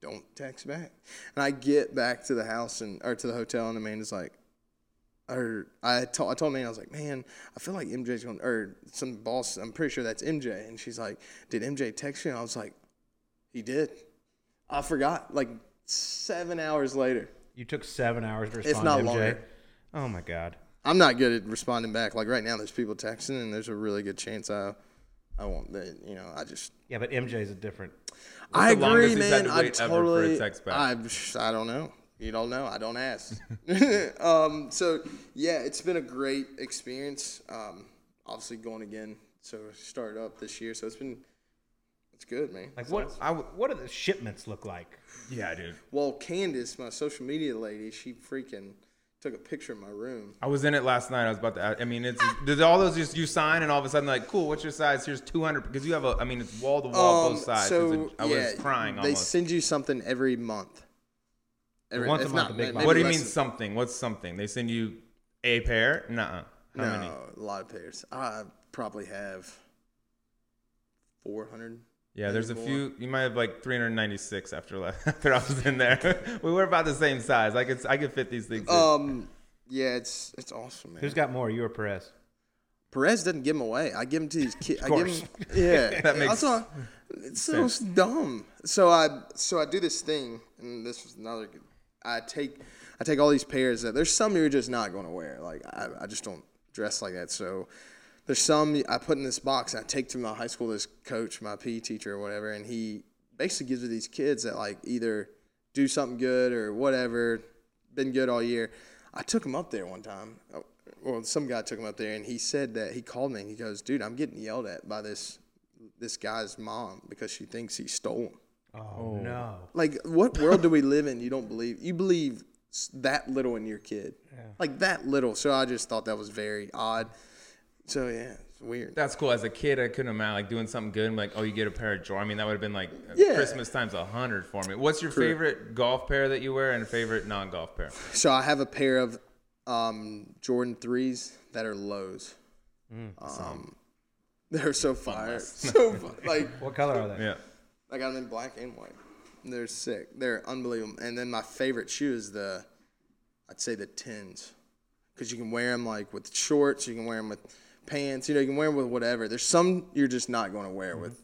don't text back." And I get back to the house and or to the hotel, and Amanda's like, or I told I told Amanda I was like, "Man, I feel like MJ's going or some boss. I'm pretty sure that's MJ." And she's like, "Did MJ text you?" And I was like, "He did." I forgot. Like seven hours later. You took seven hours to respond not to MJ. longer. Oh my god. I'm not good at responding back. Like right now, there's people texting, and there's a really good chance I, I won't. That you know, I just. Yeah, but MJ's a different. I the longest agree, he's man. I wait ever for a totally. I, I don't know. You don't know. I don't ask. um. So yeah, it's been a great experience. Um. Obviously going again. So I started up this year. So it's been. It's good, man. Like what? I, what do the shipments look like? Yeah, dude. Well, Candace, my social media lady, she freaking took a picture of my room. I was in it last night. I was about to. ask- I mean, it's did all those just you sign and all of a sudden like, cool. What's your size? Here's 200 because you have a. I mean, it's wall to wall both sides. Um, So It's a- I was yeah, crying They almost. send you something every month. Every, Once a month, not, a big maybe what do you mean than- something? What's something? They send you a pair? Nuh-uh. How no, many? a lot of pairs. I probably have four hundred. Yeah, there's a few. You might have like 396 after la- after I was in there. we were about the same size. I could I could fit these things. in. Um, yeah, it's it's awesome, man. Who's got more? You or Perez? Perez doesn't give them away. I give them to these kids. I give course. them, yeah, That makes Also, it's so dumb. So I so I do this thing, and this was another. Good, I take I take all these pairs that there's some you're just not going to wear. Like I, I just don't dress like that. So there's some I put in this box. and I take to my high school this coach, my PE teacher or whatever, and he basically gives to these kids that like either do something good or whatever, been good all year. I took him up there one time. Oh, well, some guy took him up there, and he said that he called me. and He goes, "Dude, I'm getting yelled at by this this guy's mom because she thinks he stole 'em." Oh, oh, no. Like, what world do we live in? You don't believe you believe that little in your kid, like that little. So I just thought that was very odd. So yeah, it's weird. That's cool. As a kid, I couldn't imagine like doing something good and like, oh, you get a pair of Jordan. I mean, that would have been like Yeah. Christmas times a hundred for me. What's your favorite golf pair that you wear and favorite non-golf pair? So I have a pair of um, Jordan threes that are lows. Mm, um, they're so fire, so fi- like What color are they? Yeah. I got them in black and white. They're sick. They're unbelievable. And then my favorite shoe is the, I'd say the tens, because you can wear them like with shorts. You can wear them with pants. You know, you can wear them with whatever. There's some you're just not going to wear mm-hmm. with.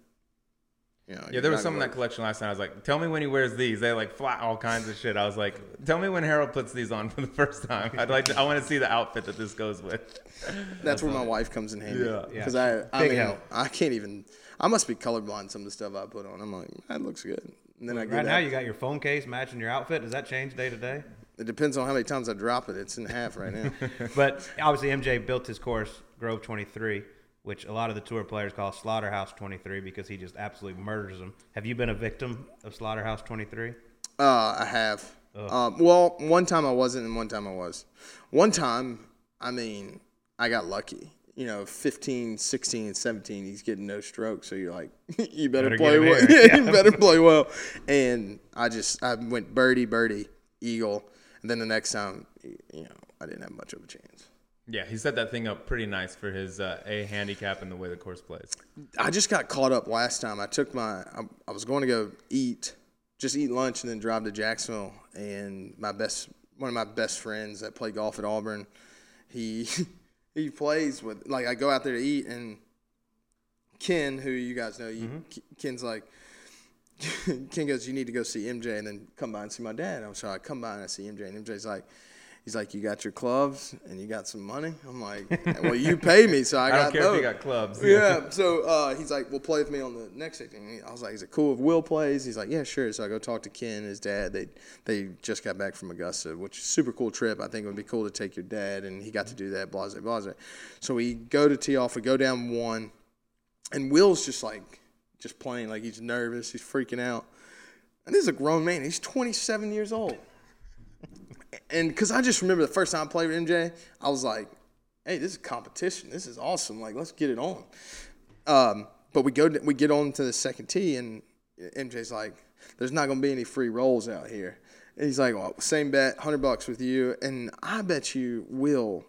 You know, Yeah, there was not some in that collection last night. I was like, tell me when he wears these. They like flat all kinds of shit. I was like, tell me when Harold puts these on for the first time. I'd like to, I want to see the outfit that this goes with. wear- That's where my wife comes in handy. Yeah. Because I, I Big mean, help. I can't even. I must be colorblind. Some of the stuff I put on. I'm like, that looks good. And then I get Right now, out- you got your phone case matching your outfit. Does that change day to day? It depends on how many times I drop it. It's in half right now. But obviously, MJ built his course Grove 23, which a lot of the tour players call Slaughterhouse 23 because he just absolutely murders them. Have you been a victim of Slaughterhouse 23? Uh, I have. Um, well, one time I wasn't, and one time I was. One time, I mean, I got lucky. you know, 15, 16, and 17, he's getting no strokes. So you're like, you better, Better play get him well. here. Yeah, you better play well. And I just, I went birdie, birdie, eagle. And then the next time, you know, I didn't have much of a chance. Yeah, he set that thing up pretty nice for his uh, A handicap and the way the course plays. I just got caught up last time. I took my, I, I was going to go eat, just eat lunch and then drive to Jacksonville. And my best, one of my best friends that played golf at Auburn, he, he plays with, like, I go out there to eat and Ken, who you guys know, you, Ken's like, Ken goes, you need to go see MJ and then come by and see my dad. I'm sorry, I come by and I see MJ and MJ's like, he's like, you got your clubs and you got some money. I'm like, well, you pay me, so I, I, got don't care both. if you got clubs. Yeah. So uh, he's like, "Well, play with me on the next thing." I was like, "Is it cool if Will plays?" He's like, "Yeah, sure." So I go talk to Ken and his dad. They they just got back from Augusta, which is a super cool trip. I think it would be cool to take your dad, and he got to do that. Blase, blase. So we go to tee off. We go down one, and Will's just like just playing like he's nervous. He's freaking out. And this is a grown man. He's 27 years old. And because I just remember the first time I played with MJ, I was like, hey, this is competition. This is awesome. Like, let's get it on. Um, but we go, we get on to the second tee, and MJ's like, there's not going to be any free rolls out here. And he's like, well, same bet, 100 bucks with you. And I bet you Will,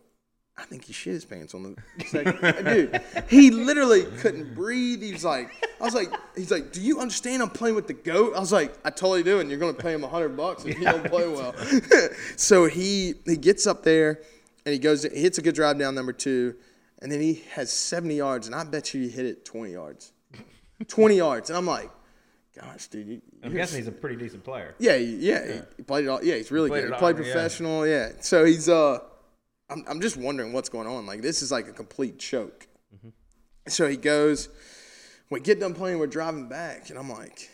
I think he shit his pants on the second. Dude, he literally couldn't breathe. He was like, I was like, he's like, do you understand I'm playing with the goat? I was like, I totally do, and you're gonna pay him a hundred bucks if he don't play well. so he he gets up there and he goes, he hits a good drive down number two, and then he has 70 yards, and I bet you he hit it 20 yards, 20 yards, and I'm like, gosh, dude, you, I'm guessing he's a pretty decent player. yeah, he- yeah, he played it all. Yeah, he's really Played good. He played all, yeah. professional. Yeah. So he's uh, I'm I'm just wondering what's going on. Like this is like a complete choke. Mm-hmm. So he goes. We get done playing. We're driving back, and I'm like,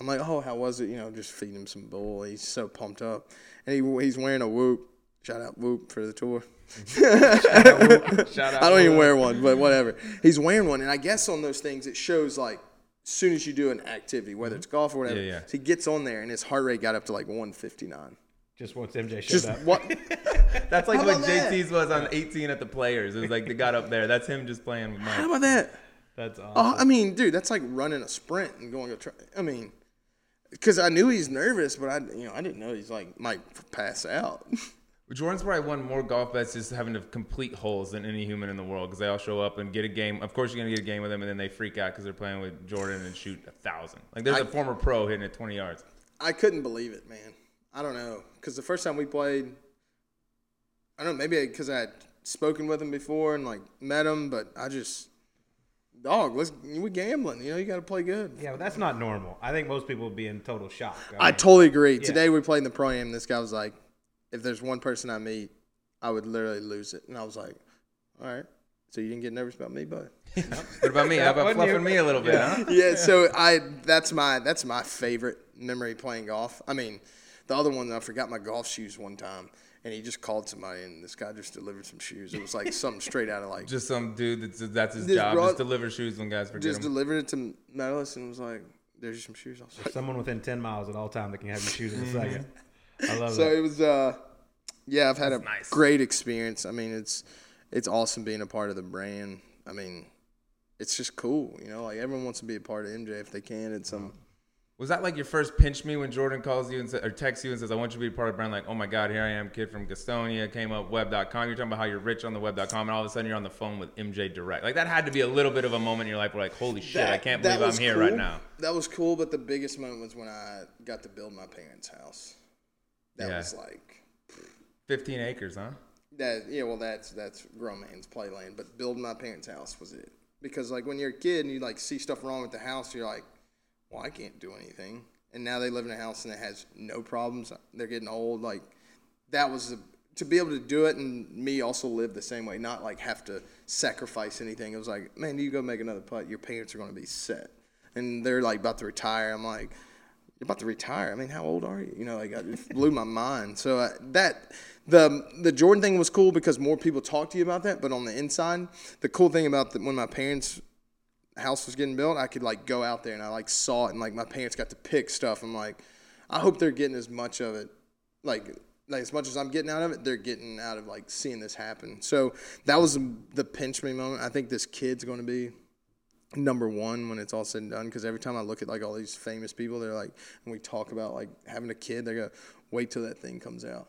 I'm like, oh, how was it? You know, just feeding him some bull. He's so pumped up, and he he's wearing a whoop. Shout out whoop for the tour. Shout out. I don't even wear one, but whatever. He's wearing one, and I guess on those things it shows like as soon as you do an activity, whether it's golf or whatever. Yeah, yeah. So he gets on there, and his heart rate got up to like 159. Just once MJ showed Just up. what? That's like what that? JT's was on 18 at the Players. It was like they got up there. That's him just playing with How about that? That's awesome. Oh, I mean, dude, that's like running a sprint and going to try. I mean, because I knew he's nervous, but I, you know, I didn't know he's like might pass out. Jordan's probably won more golf bets just having to complete holes than any human in the world because they all show up and get a game. Of course, you're gonna get a game with them, and then they freak out because they're playing with Jordan and shoot a thousand. Like there's a I- former pro hitting it 20 yards. I couldn't believe it, man. I don't know, because the first time we played, I don't know, maybe because I had spoken with him before and like met him, but I just, dog, let's we gambling. You know, you got to play good. yeah, but that's not normal. I think most people would be in total shock. I mean, totally agree. Today we played in the pro am. This guy was like, "If there's one person I meet, I would literally lose it." And I was like, "All right." So you didn't get nervous about me, bud? What about me? How about Wouldn't you? fluffing me a little bit, huh? yeah. So I that's my that's my favorite memory playing golf. I mean, the other one I forgot my golf shoes one time, and he just called somebody, and this guy just delivered some shoes. It was like something straight out of like Just some dude that's that's his job. brought- just deliver shoes when guys forget just them. delivered it to Medalist and was like, "There's some shoes." I was like, Someone within 10 miles at all time that can have your shoes in a second. I love it. so that. it was uh yeah i've had a nice. great experience i mean it's it's awesome being a part of the brand i mean it's just cool you know like everyone wants to be a part of mj if they can it's some Was that like your first pinch me when Jordan calls you and sa- or texts you and says, I want you to be part of the brand? Like, oh my God, here I am, kid from Gastonia, came up web.com. You're talking about how you're rich on the web.com, and all of a sudden you're on the phone with MJ Direct. Like, that had to be a little bit of a moment in your life where, like, holy shit, I can't that believe I'm was here cool. right now. that was cool but the biggest moment was when i got to build my parents house that Yeah. was like 15 acres, huh? that yeah well that's that's grown man's playland but building my parents house was it because like when you're a kid and you like see stuff wrong with the house you're like well i can't do anything and now they live in a house and it has no problems they're getting old like that was to be able to do it and me also live the same way not like have to sacrifice anything it was like man you go make another putt your parents are going to be set and they're like about to retire i'm like you're about to retire. I mean, how old are you? You know, like it blew my mind. So uh, that the the Jordan thing was cool because more people talk to you about that. But on the inside, the cool thing about the, when my parents' house was getting built, I could like go out there and I like saw it, and like my parents got to pick stuff. I'm like, I hope they're getting as much of it, like like as much as I'm getting out of it, they're getting out of like seeing this happen. So that was the pinch me moment. I think this kid's going to be number one when it's all said and done. Because every time I look at like all these famous people, they're like, and we talk about like having a kid, they're gonna wait till that thing comes out.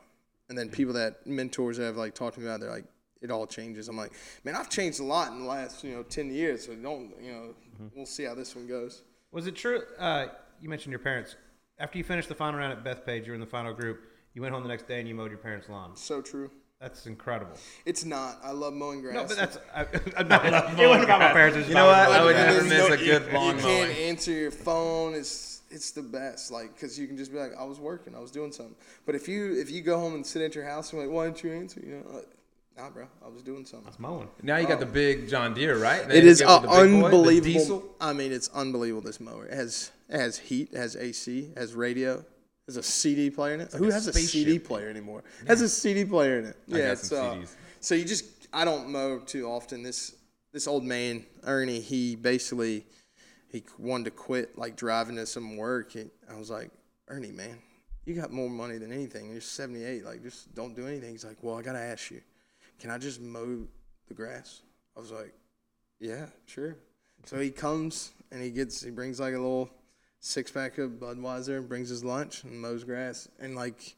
And then people that mentors have like talked to me about, they're like, it all changes. I'm like, man, I've changed a lot in the last you know ten years. So don't you know, we'll see how this one goes. Was it true? Uh, you mentioned your parents. After you finished the final round at Bethpage, you were in the final group. You went home the next day and you mowed your parents' lawn. So true. That's incredible. It's not. I love mowing grass. No, but that's I, I, no, it wasn't about my parents. It was You know what? I would never miss you a good you, lawn You mowing. can't answer your phone. It's it's the best. Like, cause you can just be like, I was working, I was doing something. But if you if you go home and sit at your house and like, why didn't you answer? You know, like, nah, bro, I was doing something. It's mowing. Now you got the big John Deere, right? They It is get with boy, unbelievable. I mean, it's unbelievable. This mower. It has it has heat, it has AC, it has radio. There's a CD player in it. Who a has a. CD player anymore? Has a CD player in it. I Yeah, got it's some uh, CDs. so you just I don't mow too often. This this old man Ernie, he basically he wanted to quit like driving to some work. And I was like, Ernie, man, you got more money than anything. You're 78. Like, just don't do anything. He's like, well, I gotta ask you, can I just mow the grass? I was like, yeah, sure. So he comes and he gets he brings like a little six pack of Budweiser and brings his lunch and mows grass and like.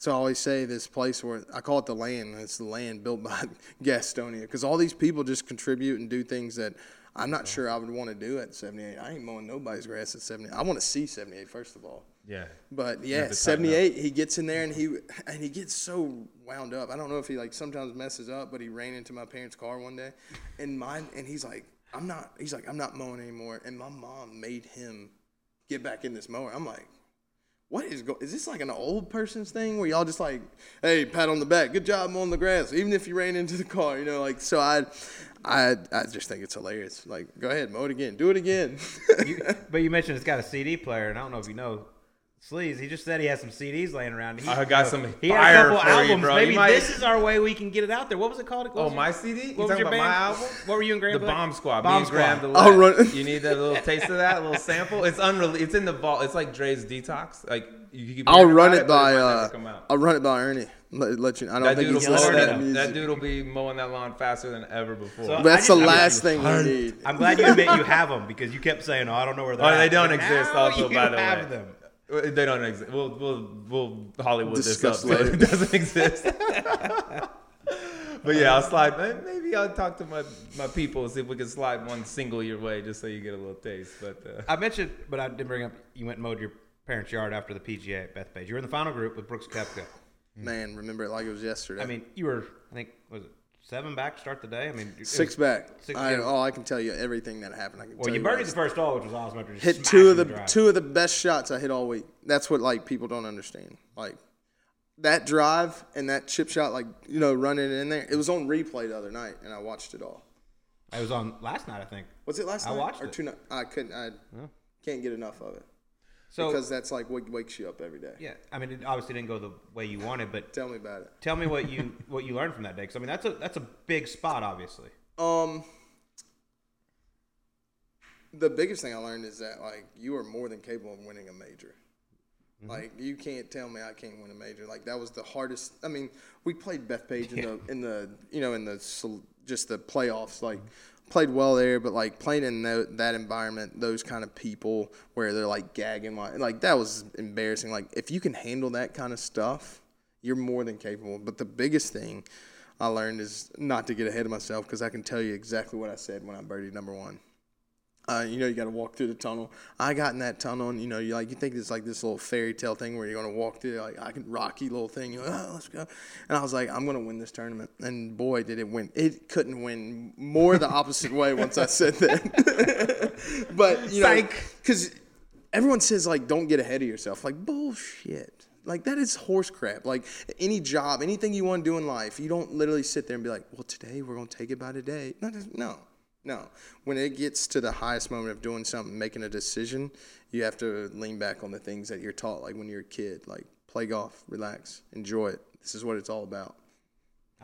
So I always say this place where I call it the land. It's the land built by Gastonia because all these people just contribute and do things that I'm not sure I would want to do at 78. I ain't mowing nobody's grass at 78. I want to see 78 first of all. Yeah. But yeah, to tighten up. 78. He gets in there and he and he gets so wound up. I don't know if he like sometimes messes up, but he ran into my parents' car one day, and mine. And he's like, "I'm not." He's like, "I'm not mowing anymore." And my mom made him get back in this mower. I'm like, "What is go? Is this like an old person's thing where y'all just like, hey, pat on the back, good job mowing the grass, even if you ran into the car, you know?" Like, so I, I, I just think it's hilarious. Like, go ahead, mow it again, do it again. You, but you mentioned it's got a CD player, and I don't know if you know. Sleaze, he just said he has some CDs laying around. He, I got some He had a couple for you, albums. bro. You Maybe might- this is our way we can get it out there. What was it called? What Oh, was my your- CD? You What was talking your about band? my album? What were you and Graham? The playing? Bomb Squad. Bomb Me and Graham Squad. the I'll run- You need a little taste of that, a little sample. It's unreleased. It's in the vault. It's like Dre's Detox. Like you keep I'll run about it by. but uh, come out. I'll run it by Ernie. Let, let you. I don't That think dude will he's listening that. music. That dude will be mowing that lawn faster than ever before. So- that's I the last thing you need. I'm glad you admit you have them because you kept saying, "Oh, I don't know where they're Oh, they don't exist. Also, by the have way, them. They don't exist. We'll we'll we'll Hollywood Discuss this up. so later. It doesn't exist. but yeah, I'll slide. Maybe I'll talk to my my people and see if we can slide one single your way, just so you get a little taste. But uh, I mentioned, but I didn't bring up. You went and mowed your parents' yard after the PGA at Bethpage. You were in the final group with Brooks Koepka. Man, remember it like it was yesterday. I mean, you were, I think, was it seven back to start the day? I mean, six back. Six- I, oh, I can tell you everything that happened. I can Well, tell you birdied the first hole, which was awesome. After just hit two of the drive. two of the best shots I hit all week. That's what like people don't understand. Like that drive and that chip shot, like you know, running it in there. It was on replay the other night, and I watched it all. It was on last night, I think. Was it last I night I watched or it. two nights? I couldn't. I can't get enough of it So because that's like what wakes you up every day. yeah, I mean, it obviously didn't go the way you wanted, but Tell me about it. tell me what you what you learned from that day. Because I mean, that's a that's a big spot, obviously. Um, the biggest thing I learned is that like you are more than capable of winning a major. Like you can't tell me I can't win a major. Like that was the hardest. I mean, we played Beth Bethpage in the in the you know in the just the playoffs. Like played well there, but like playing in tho- that environment, those kind of people where they're like gagging, like that was embarrassing. Like if you can handle that kind of stuff, you're more than capable. But the biggest thing I learned is not to get ahead of myself because I can tell you exactly what I said when I birdied number one. Uh, you know, you got to walk through the tunnel. I got in that tunnel, and you know, you like you think it's like this little fairy tale thing where you're gonna walk through, like I can rocky little thing. You're like, oh, let's go. And I was like, I'm gonna win this tournament, and boy, did it win! It couldn't win more the opposite way once I said that. but you know, because everyone says like don't get ahead of yourself. Like bullshit. Like that is horse crap. Like any job, anything you want to do in life, you don't literally sit there and be like, "Well, today we're gonna take it by today." No, no, no. When it gets to the highest moment of doing something, making a decision, you have to lean back on the things that you're taught. Like when you're a kid, like play golf, relax, enjoy it. This is what it's all about.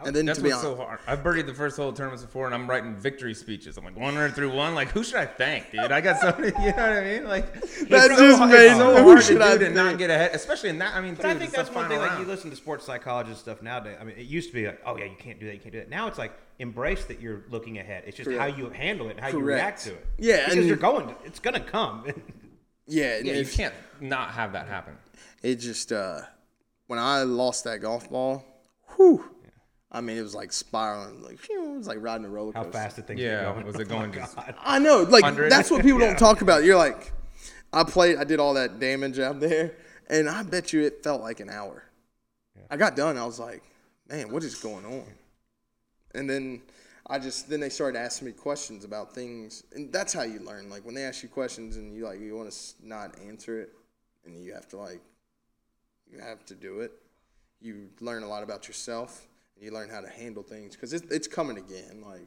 And then That's to be what's honest, so hard. I've birdied the first hole of tournaments before, and I'm writing victory speeches. I'm like one hundred through one. Like, who should I thank, dude? I got so many. You know what I mean? Like, that's it's just hard- made- it's so who hard to should I do to not get ahead, especially in that. I mean, But I think that's one thing. final Like you listen to sports psychologist stuff nowadays. I mean, it used to be like, oh yeah, you can't do that, you can't do that. Now it's like embrace that you're looking ahead. It's just how you handle it, and how you react to it. Yeah, because and- you're going. To, it's gonna come. yeah, and Yeah, you can't not have that happen. it just uh when I lost that golf ball, whew. I mean, it was like spiraling, like phew, it was like riding a roller coaster. how fast did things Yeah, get going? was it Oh going just- I know, like 100? that's what people don't talk about. You're like, I played, I did all that damage out there, and I bet you it felt like an hour. Yeah. I got done, I was like, man, what is going on? And then I just then they started asking me questions about things, and that's how you learn. Like when they ask you questions and you like you want to not answer it, and you have to like you have to do it. You learn a lot about yourself, and you learn how to handle things because it's, it's coming again. Like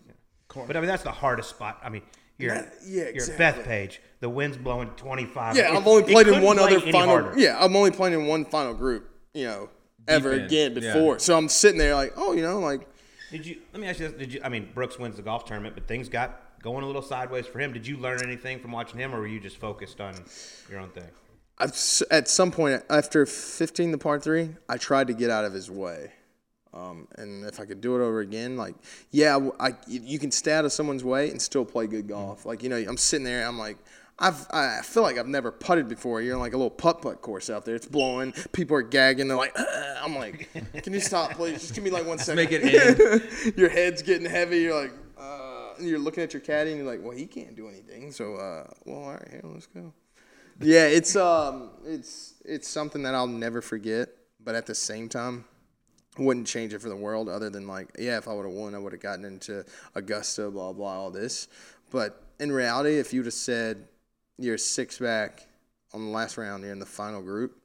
But I mean, that's the hardest spot. I mean, you're That- yeah, you're exactly. at Bethpage. The wind's blowing 25. Yeah, It- I've only played in one play other final. harder. Yeah, I'm only playing in one final group. You know, ever in, again yeah. before. So I'm sitting there like, oh, you know, like Did you? Let me ask you this: Did you? I mean, Brooks wins the golf tournament, but things got going a little sideways for him. Did you learn anything from watching him, or were you just focused on your own thing? I've, at some point after 15 the par three, I tried to get out of his way. Um, and if I could do it over again, like, yeah, I you can stay out of someone's way and still play good golf. Like, you know, I'm sitting there, I'm like, I've, I feel like I've never putted before. You're in like a little putt putt course out there. It's blowing. People are gagging. They're like, "Ugh." I'm like, can you stop, please? Just give me like one second. make it your head's getting heavy. You're like, uh, and you're looking at your caddy and you're like, well, he can't do anything. So, uh, well, all right, here, let's go. Yeah, it's um, it's it's something that I'll never forget. But at the same time, wouldn't change it for the world. Other than like, yeah, if I would have won, I would have gotten into Augusta, blah blah, all this. But in reality, if you'd have said you're six back on the last round, you're in the final group,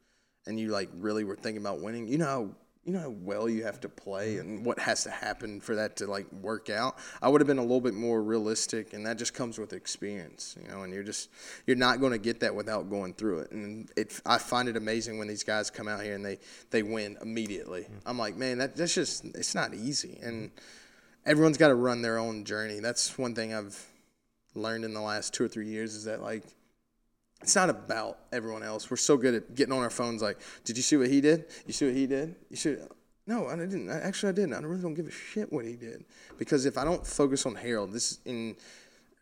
and you like really were thinking about winning, you know how you know how well you have to play and what has to happen for that to like work out. I would have been a little bit more realistic, and that just comes with experience, you know. And you're just you're not going to get that without going through it. And it I find it amazing when these guys come out here and they they win immediately. Mm-hmm. I'm like, man, that that's just it's not easy, and everyone's got to run their own journey. That's one thing I've learned in the last two or three years is that like it's not about everyone else. We're so good at getting on our phones. Like, did you see what he did? You see what he did? You see? No, I didn't. Actually, I didn't. I really don't give a shit what he did because if I don't focus on Harold, this in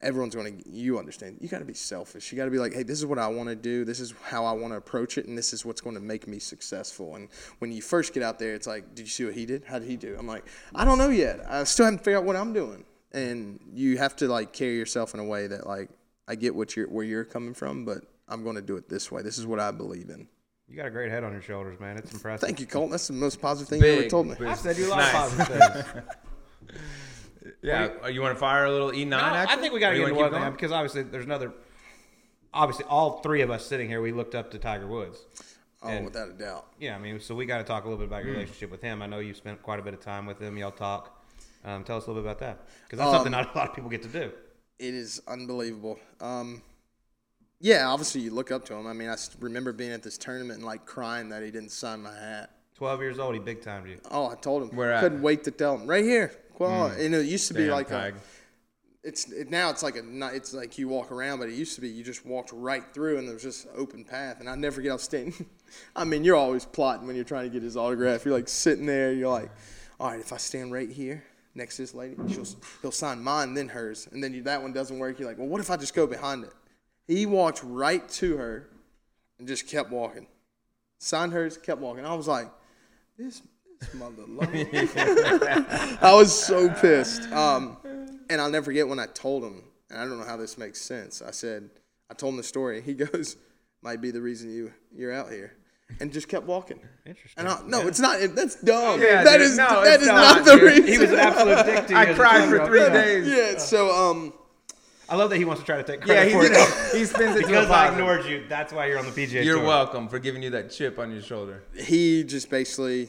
everyone's going to. You understand? You got to be selfish. You got to be like, hey, this is what I want to do. This is how I want to approach it, and this is what's going to make me successful. And when you first get out there, it's like, did you see what he did? How did he do? I'm like, I don't know yet. I still haven't figured out what I'm doing. And you have to like carry yourself in a way that like I get what you're where you're coming from, but I'm going to do it this way. This is what I believe in. You got a great head on your shoulders, man. It's impressive. Thank you, Colton. That's the most positive thing you ever told me. big. I said you a lot Nice. of positive things. Yeah, uh, you want to fire a little E9? No, I think we got to you get into one going? now because obviously there's another. Obviously, all three of us sitting here, we looked up to Tiger Woods. Oh, And- without a doubt. Yeah, I mean, so we got to talk a little bit about your relationship with him. I know you spent quite a bit of time with him. Y'all talk. Um, tell us a little bit about that because that's something not a lot of people get to do. It is unbelievable. Um, yeah, obviously you look up to him. I mean, I remember being at this tournament and like crying that he didn't sign my hat. Twelve years old, he big timed you. Oh, I told him. Where? Couldn't wait to tell him. Right here. Well, you know, it used to be Damn, like a, it's it, now it's like a it's like you walk around, but it used to be you just walked right through and there was just open path. And I never get off standing. I mean, you're always plotting when you're trying to get his autograph. You're like sitting there. You're like, all right, if I stand right here next to this lady, she'll he'll sign mine then hers, and then you, that one doesn't work. You're like, well, what if I just go behind it? He walked right to her and just kept walking. Signed hers, kept walking. I was like, this, this mother. I was so pissed. Um, and I'll never forget when I told him, and I don't know how this makes sense. I said, I told him the story. He goes, might be the reason you you're out here, and just kept walking. Interesting. And I, no, it's not. That's dumb. Yeah, that dude, is no, that it's not, not, the dude. reason. He was an absolute dick to you. I cried for three Yeah. days. Yeah. So um, I love that he wants to try to take Yeah, credit he, for did it. it. he spins it to a because I ignored you. That's why you're on the PGA You're Tour. welcome for giving you that chip on your shoulder. he just basically,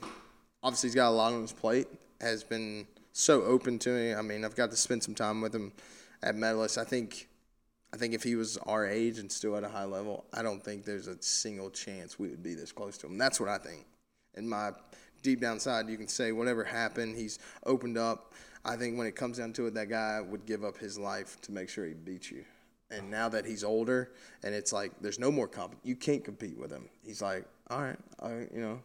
obviously, he's got a lot on his plate. Has been so open to me. I mean, I've got to spend some time with him at Medalist. I think, I think if he was our age and still at a high level, I don't think there's a single chance we would be this close to him. That's what I think, in my deep down inside, you can say whatever happened, he's opened up. I think when it comes down to it, that guy would give up his life to make sure he beat you. And now that he's older, and it's like there's no more comp, you can't compete with him. He's like, all right, I, you know,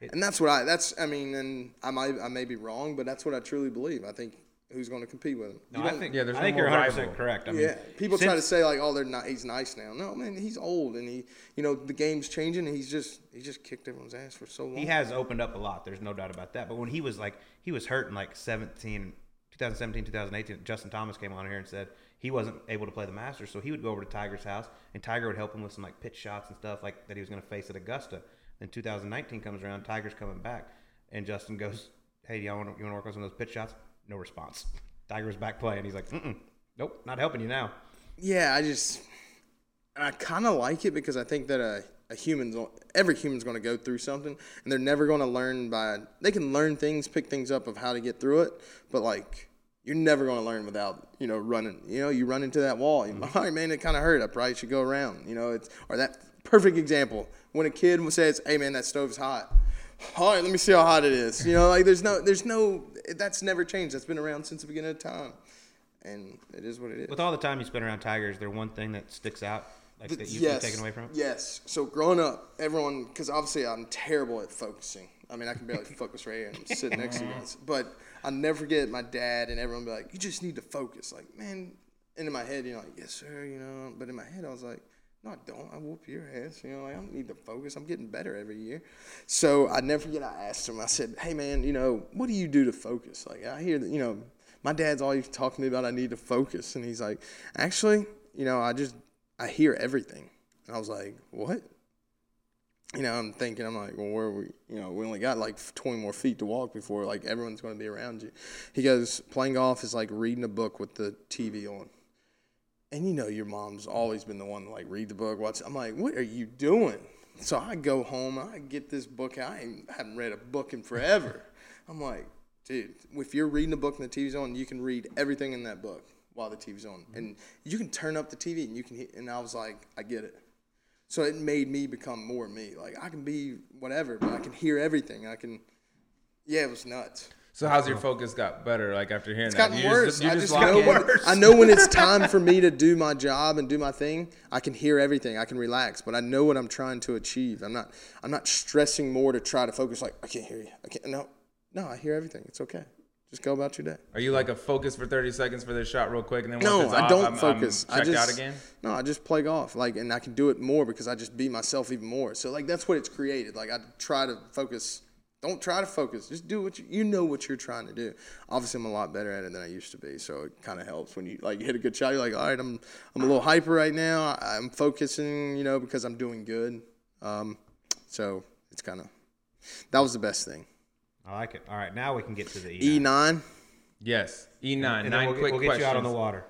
and that's what I. That's I mean, and I might I may be wrong, but that's what I truly believe. I think who's going to compete with him? No, You I don't- think Yeah, there's I no think you're 100 percent correct. I mean, yeah, people try to say like, "Oh, they're not. He's nice now." No, man, he's old, and he, you know, the game's changing, and he's just he just kicked everyone's ass for so long. He has opened up a lot. There's no doubt about that. But when he was like, he was hurt in like 17, 2017, 2018. Justin Thomas came on here and said he wasn't able to play the Masters, so he would go over to Tiger's house, and Tiger would help him with some like pitch shots and stuff like that he was going to face at Augusta. Then 2019 comes around, Tiger's coming back, and Justin goes, "Hey, y'all want to you want to work on some of those pitch shots?" No response. Tiger's back play, And he's like, Mm-mm, "Nope, not helping you now." Yeah, I just, I kind of like it because I think that a, a human's every human's going to go through something, and they're never going to learn by. They can learn things, pick things up of how to get through it, but like you're never going to learn without you know running. You know, you run into that wall. You mm-hmm. all right, man, it kind of hurt. I probably should go around. You know, it's or that perfect example when a kid says, "Hey, man, that stove's hot." All right, let me see how hot it is. You know, like there's no, there's no, that's never changed. That's been around since the beginning of time, and it is what it is. With all the time you spent around Tiger, is there one thing that sticks out like that you've yes. taken away from it? Yes. So growing up, everyone, because obviously I'm terrible at focusing. I mean, I can barely focus right here. and I'm sitting next to you guys. But I'll never forget my dad and everyone be like, you just need to focus. Like, man, and in my head, you know, like, yes, sir, you know. But in my head, I was like, no, I don't. I whoop your ass. You know, like, I don't need to focus. I'm getting better every year. So I never forget, I asked him, I said, hey, man, you know, what do you do to focus? Like, I hear that, you know, my dad's always talking to me about I need to focus. And he's like, actually, you know, I just, I hear everything. And I was like, what? You know, I'm thinking, I'm like, well, where we, you know, we only got like 20 more feet to walk before like everyone's going to be around you. He goes, playing golf is like reading a book with the TV on. And you know, your mom's always been the one to like read the book, watch. I'm like, what are you doing? So I go home, I get this book. I haven't read a book in forever. I'm like, dude, if you're reading a book and the TV's on, you can read everything in that book while the TV's on, mm-hmm. and you can turn up the TV and you can. Hit, and I was like, I get it. So it made me become more me. Like I can be whatever, but I can hear everything. I can. Yeah, it was nuts. So how's your uh-huh. focus got better? Like after hearing that. It's that, gotten You worse. you I just lock know in? I know when it's time for me to do my job and do my thing. I can hear everything. I can relax, but I know what I'm trying to achieve. I'm not. I'm not stressing more to try to focus. Like I can't hear you. I can't. No, no. I hear everything. It's okay. Just go about your day. Are you like a focus for 30 seconds for this shot real quick and then No, it's I off, don't I'm, focus. I'm I just out again? no, I just play golf. Like, and I can do it more because I just be myself even more. So like that's what it's created. Like I try to focus. Don't try to focus. Just do what you you know what you're trying to do. Obviously, I'm a lot better at it than I used to be. So it kind of helps when you like hit a good shot. You're like, all right, I'm I'm a little hyper right now. I- I'm focusing, you know, because I'm doing good. Um, so it's kind of that was the best thing. I like it. All right, now we can get to the E E9. Yes. E9. and nine then we'll, quick we'll get you out on the water.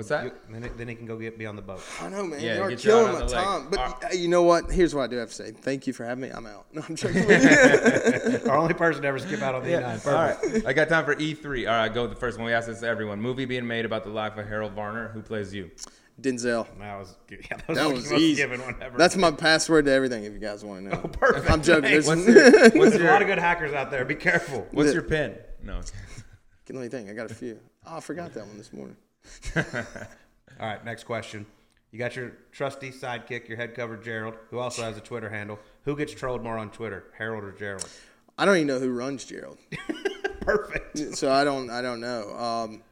What's that? You, then, it- then he can go get be on the boat. I know, man. Yeah, you are get you out killing my time. But All uh, you know what? Here's what I do have to say. Thank you for having me. I'm out. No, I'm joking. with you. Our only person to ever skip out on the E9. All right. I got time for E3. All right, go with the first one. We asked this to everyone. Movie being made about the life of Harold Varner. Who plays you? Denzel. That was yeah, that was, That was easy. given one ever. That's my password to everything. If you guys want to know. Oh, perfect. I'm joking. Thanks. There's, What's your, what's There's a lot of good hackers out there. Be careful. what's your pin? No. Can let me think. I got a few. Oh, I forgot that one this morning. All right, next question. You got your trusty sidekick, your head cover Gerald, who also has a Twitter handle. Who gets trolled more on Twitter, Harold or Gerald? I don't even know who runs Gerald, Perfect. so I don't. I don't know. Um,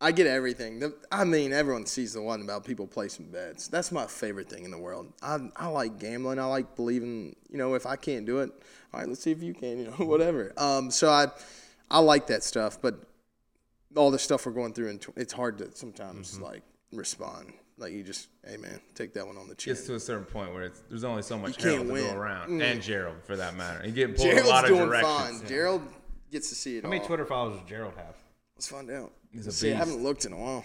I get everything. The, I mean, everyone sees the one about people placing bets. That's my favorite thing in the world. I, I like gambling. I like believing. You know, if I can't do it, all right, let's see if you can. You know, whatever. Um, so I, I like that stuff. But all the stuff we're going through, and tw- it's hard to sometimes like respond. Like you just, hey man, take that one on the chin. Gets to a certain point where it's, there's only so much You can't to win. go around, Mm. and Gerald for that matter. You get pulled in a lot of doing directions. fine. Gerald gets to see it How all. many Twitter followers does Gerald have? Let's find out. He's a See, I haven't looked in a while.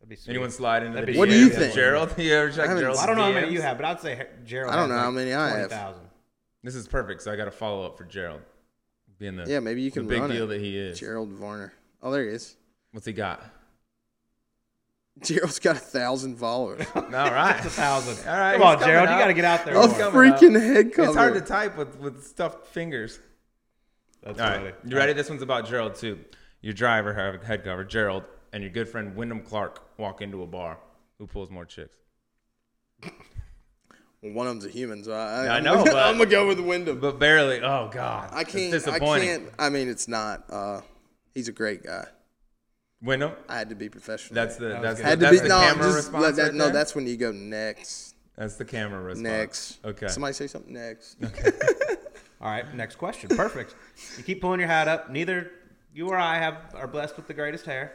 That'd be sweet. Anyone slide into That'd the be What do you of think? Gerald? You ever check I Gerald's I don't know how many you have, but I'd say Gerald. I don't has know how many I have. 20,000. This is perfect. So I got a follow up for Gerald, being the Yeah, maybe you can big run deal it. that he is. Gerald Varner. Oh, there he is. What's he got? Gerald's got a thousand followers. All right. a thousand. All right, Come on, Gerald. coming You got to get out there. a He's more. freaking head cover. It's hard to type with, with stuffed fingers. That's All funny. right. You ready? This one's about Gerald, too. Your driver, have head cover, Gerald, and your good friend Wyndham Clark walk into a bar. Who pulls more chicks? Well, one of them's a human, so I, I I'm know, Gonna, but- I'm gonna go with the Wyndham. But barely. Oh, God. I It's can't. I disappointing. can't. I mean, it's not. Uh, he's a great guy. Wyndham? I had to be professional. That's the, that's the, had to that's be the no. camera Just response. that, right no, there? that's when you go next. That's the camera response. Next. Okay. Somebody say something next. Okay. All right, next question. Perfect. you keep pulling your hat up. Neither you or I have are blessed with the greatest hair.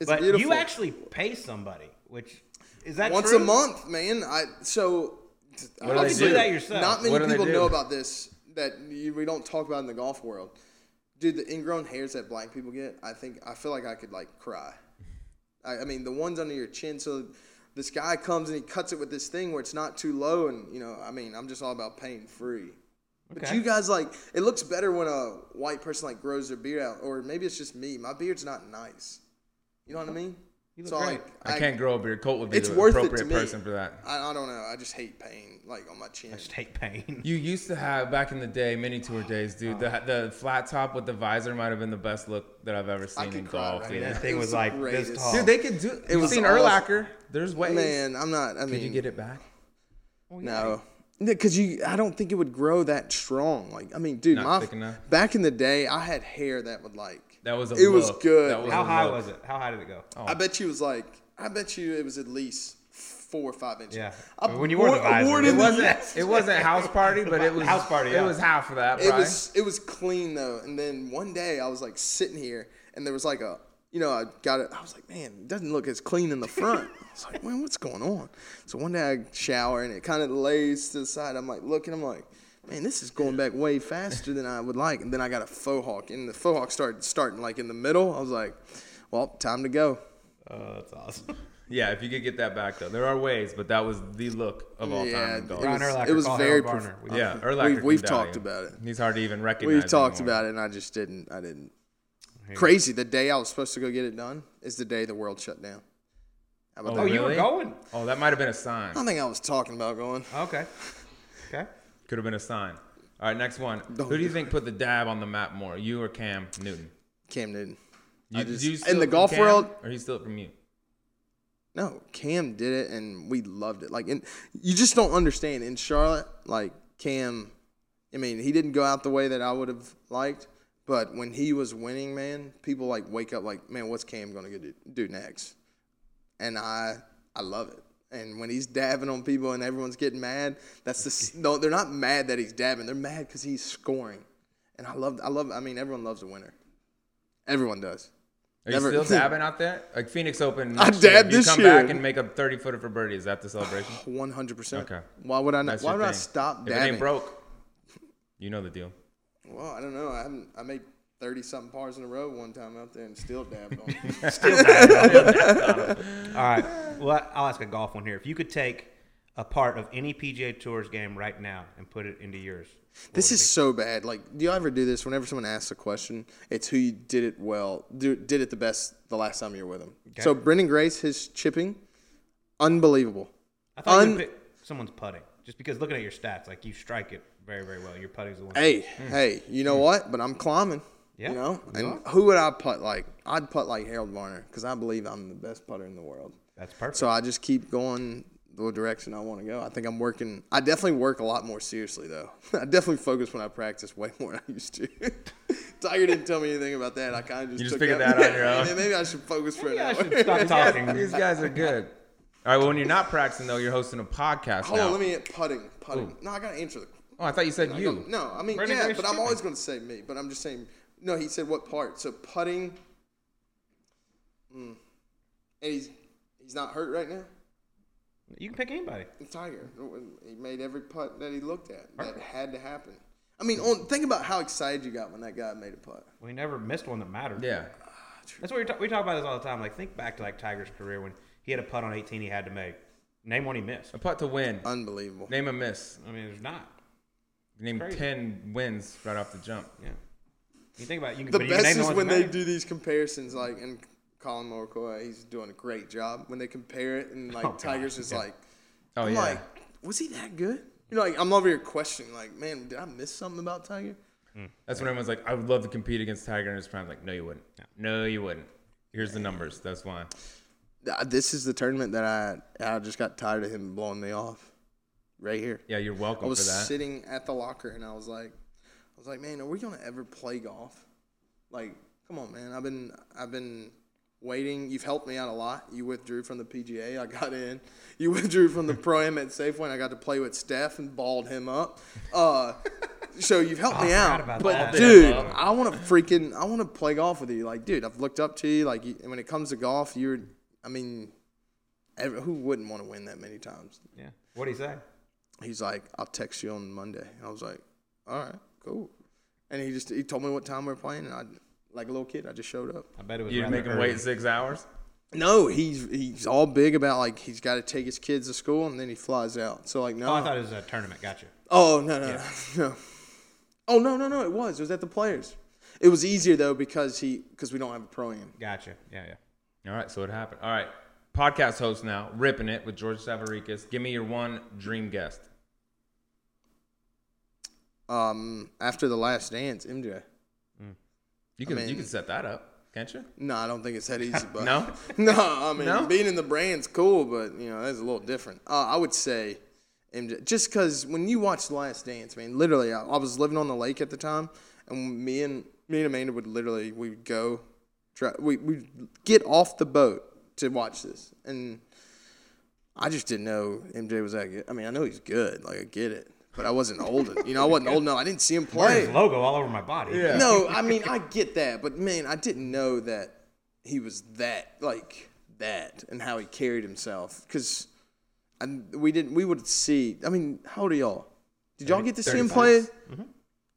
It's but beautiful. you actually pay somebody, which is that Once true? a month, man. I so. What do You they do? do that yourself. Not many What people know about this that you, we don't talk about in the golf world. Dude, the ingrown hairs that black people get, I think I feel like I could like cry. I, I mean, the ones under your chin. So this guy comes and he cuts it with this thing where it's not too low, and you know, I mean, I'm just all about pain free. But Okay. you guys like it looks better when a white person like grows their beard out, or maybe it's just me. My beard's not nice. You know what I mean? You look so great. like I can't grow a beard. Colt would be It's the worth it to appropriate me. person for that. I, I don't know. I just hate pain like on my chin. I just hate pain. You used to have back in the day, mini tour oh, days, dude. The the flat top with the visor might have been the best look that I've ever seen could in golf. right dude. now. that thing was, was the like this tall. Dude, they could do. You've was seen awesome. Urlacher? There's ways. Man, I'm not. I mean, Could you get it back? No, because you, I don't think it would grow that strong. Like, I mean, dude, Not my thick enough? back in the day, I had hair that would like. That was a. It was good. Was How high look. was it? How high did it go? Oh. I bet you it was like. I bet you it was at least four or five inches. Yeah. I When you wore the wore- visor, it in It the- wasn't. It wasn't house party, but it was House party, It was half of that. It was it was clean though, and then one day I was like sitting here, and there was like a, you know, I got it. I was like, man, it doesn't look as clean in the front. I was like, man, what's going on? So one day I shower, and it kind of lays to the side. I'm like looking, I'm like, man, this is going back way faster than I would like. And then I got a faux hawk, and the faux hawk started starting like in the middle. I was like, well, time to go. Oh, that's awesome. Yeah, if you could get that back though, there are ways, but that was the look of all Yeah, time in golf. it was, Urlacher, it was very. Harold prof- Yeah, Urlacher. We've- we've talked about it. He's hard to even recognize. We've talked anymore. about it, and I just didn't. I didn't. Crazy. The day I was supposed to go get it done is the day the world shut down. How about Oh, that? Oh, you were going? Oh, that might have been a sign. I think I was talking about going. Okay. Okay. Could have been a sign. All right, next one. Who do you think put the dab on the map more, you or Cam Newton? Cam Newton. You, just- you in the golf Cam, world- or he it from you? No, Cam did it, and we loved it. Like, and you just don't understand in Charlotte. Like Cam, I mean, he didn't go out the way that I would have liked, but when he was winning, man, people like wake up like, man, what's Cam gonna do next? And I, I love it. And when he's dabbing on people and everyone's getting mad, that's the no. They're not mad that he's dabbing. They're mad because he's scoring. And I love, I love. I mean, everyone loves a winner. Everyone does. Are you Never- still dabbing out there? Like Phoenix Open. I year, dabbed you come year. back and make a thirty footer for birdie. Is that the celebration? One hundred percent. Okay. Why would I not? That's Why would I thing. stop If it dabbing? ain't broke, you know the deal. Well, I don't know. I haven't. I made thirty something pars in a row one time out there and still dabbed on. All right. Well, I'll ask a golf one here. If you could take a part of any PGA Tours game right now and put it into yours, this is it so bad. Like, do you ever do this? Whenever someone asks a question, it's who you did it well, do, did it the best the last time you were with them. So Branden Grace, his chipping, unbelievable. I thought un- someone's putting, just because looking at your stats, like you strike it very, very well. Your putting's the one. Hey, hmm. hey, you know hmm. what? But I'm climbing. Yeah, You know, you and who would I put like? I'd put like Harold Varner because I believe I'm the best putter in the world. That's perfect. So I just keep going the direction I want to go. I think I'm working. I definitely work a lot more seriously though. I definitely focus when I practice way more than I used to. Tiger didn't tell me anything about that. I kind of just You just took figured that on your own? Maybe I should focus for an Maybe I hour. should stop talking. These guys are good. All right. Well, when you're not practicing though, you're hosting a podcast Hold now. on, let me get putting. Putting. No, I gotta answer the. oh, I thought you said you. No, I mean Branden yeah, but I'm always gonna say me. But I'm just saying. No, he said what part? So putting. Mm. And he's he's not hurt right now. you can pick anybody. Tiger. He made every putt that he looked at. That had to happen. I mean, on, think about how excited you got when that guy made a putt. We never missed one that mattered. Yeah. That's what we talk, we talk about this all the time. Like think back to like Tiger's career when he had a putt on 18 he had to make. Name one he missed. A putt to win. Unbelievable. Name a miss. I mean, there's not. Name Crazy. ten wins right off the jump. Yeah. You think about it, you can, The but you can best is ones when they matter. do these comparisons, like, and Collin Morikawa, he's doing a great job when they compare it, and like Oh, God, Tiger's is yeah. like, Oh I'm yeah. like, was he that good? You know, like I'm over here questioning, like, man, did I miss something about Tiger? That's when everyone's like, I would love to compete against Tiger in his prime. Like, no, you wouldn't. No, you wouldn't. Here's the numbers. That's why. Uh, This is the tournament that I I just got tired of him blowing me off, right here. Yeah, you're welcome. I welcome was for that. sitting at the locker and I was like, I was like, man, are we gonna ever play golf? Like, come on, man. I've been I've been waiting. You've helped me out a lot. You withdrew from the PGA. I got in. You withdrew from the pro am at Safeway. And I got to play with Steph and balled him up. Uh, so you've helped me out. about But that. dude, Balled him up. I want to freaking I want to play golf with you. Like, dude, I've looked up to you. Like, you, when it comes to golf, you're. I mean, every, who wouldn't want to win that many times? Yeah. What do you say? he's like, I'll text you on Monday. I was like, all right, cool. And he just he told me what time we are playing, and I, like a little kid, I just showed up. I bet it was. You make him wait six hours. No, he's he's all big about like he's got to take his kids to school, and then he flies out. So like, no, Oh, I thought it was a tournament. Gotcha. oh no, no, no, no. Oh no, no, no, it was. It was at the Players. It was easier though because he because we don't have a pro am. Gotcha. Yeah, yeah. All right, so it happened. All right, podcast host now, ripping it with George Savaricas. Give me your one dream guest. Um, after the Last Dance, MJ. You can mean- you can set that up, can't you? No, I don't think it's that easy. But No? no. I mean, No? being in the brand's cool, but you know that's a little different. Uh, I would say MJ, just because when you watch The Last Dance, man, literally, I, I was living on the lake at the time, and me and me and Amanda would literally we would go, try, we we get off the boat to watch this, and I just didn't know MJ was that good. I mean, I know he's good, like I get it, but I wasn't old. You know, I wasn't old enough. I didn't see him Wearing play. his logo all over my body. Yeah. No, I mean I get that, but man, I didn't know that he was that like that and how he carried himself because we didn't. We would see. I mean, how old are y'all? Did y'all get to see him play? 36. Mm-hmm.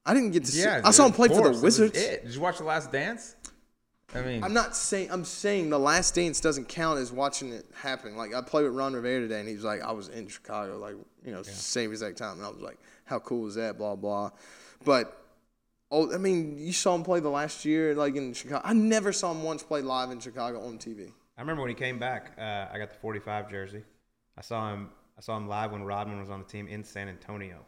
I didn't get to see. Yeah, I saw him play for the course, this is Wizards. it. Did you watch The Last Dance? I mean, I'm not saying. I'm saying the Last Dance doesn't count as watching it happen. Like I played with Ron Rivera today, and he was like, "I was in Chicago, like you know, same exact time," and I was like, "How cool is that?" Blah blah. But oh, I mean, you saw him play the last year, like in Chicago. I never saw him once play live in Chicago on TV. I remember when he came back. Uh, I got the 45 jersey. I saw him. I saw him live when Rodman was on the team in San Antonio.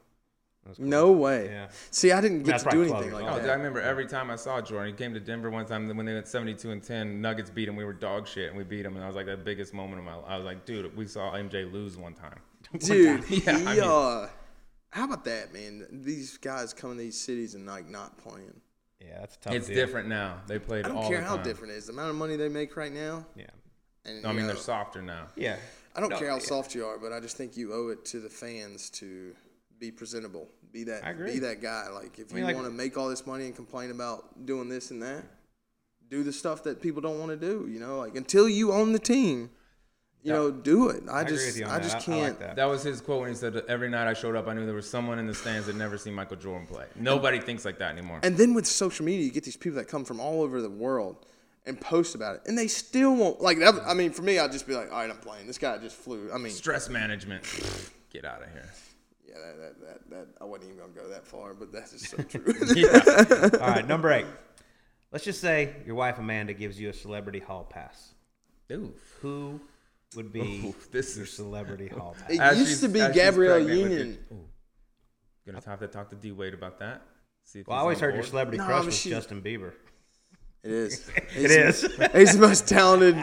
That was cool. No way. Yeah. See, I didn't get That's to do anything 12 like Oh, years dude, I remember every time I saw Jordan. He came to Denver one time when they went 72 and 10. Nuggets beat him. We were dog shit, and we beat him. And I was like, the biggest moment of my life. I was like, dude, we saw MJ lose one time. Dude, Yeah, he, I mean- uh, how about that, man? These guys come to these cities and like not playing. Yeah, that's tough. It's deal. different now. They played I don't all care the how different it is. The amount of money they make right now. Yeah. And, No, I mean, know, they're softer now. Yeah. I don't No, care how yeah. soft you are, but I just think you owe it to the fans to be presentable. Be that I agree. be that guy. Like if mean, you like- want to make all this money and complain about doing this and that, do the stuff that people don't want to do. You know, like until you own the team, you know, do it. I, I, agree just with you on I that. just I- I can't. like that. That was his quote when he said, "Every night I showed up, I knew there was someone in the stands that never seen Michael Jordan play." Nobody thinks like that anymore. And then with social media, you get these people that come from all over the world and post about it, and they still won't like that. I mean, for me, I'd just be like, all right, I'm playing. This guy just flew. I mean, Stress management. Get out of here. Yeah, that, that, that, that I wasn't even gonna go that far, but that's just so true. Yeah. All right, number eight. Let's just say your wife Amanda gives you a celebrity hall pass. Oof. Who would be Oof, this your is- celebrity hall pass? It As used to be Gabrielle Union. your- Ooh. Gonna have to talk to D Wade about that. See if Well, I always on heard your celebrity No, crush was she- Justin Bieber. It is. It is. He's the most talented.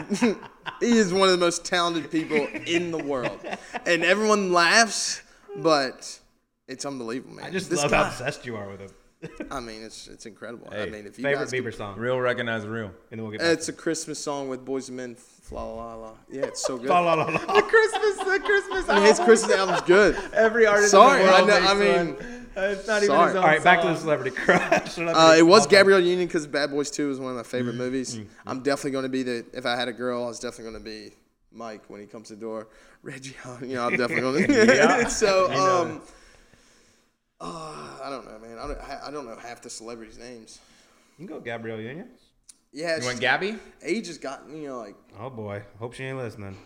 he is one of the most talented people in the world, and everyone laughs, but it's unbelievable, man. I just this love guy. how obsessed you are with him. I mean, it's it's incredible. I mean, if you Favorite guys could- Bieber song, Real recognize real. and then we'll get back it's a Christmas song with Boyz II Men. La la la. Yeah, it's so good. La, la, la, la. The Christmas, the Christmas I mean, his Christmas album's good. Every artist. Sorry, in the world I know- makes I mean, one. it's not even sorry. his own All right, back to the celebrity crush. Uh, it was Gabrielle Union because Bad Boys Two is one of my favorite Mm-hmm. movies. I'm definitely going to be the. If I had a girl, I was definitely going to be Mike when he comes to the door. Reggie, you know, I'm definitely going to. Yeah. so, um, uh, I don't know, man. I don't. I don't know half the celebrities' names. You can go Gabrielle Union. Yeah, You want Gabby? age has gotten you know like. Oh boy, hope she ain't listening.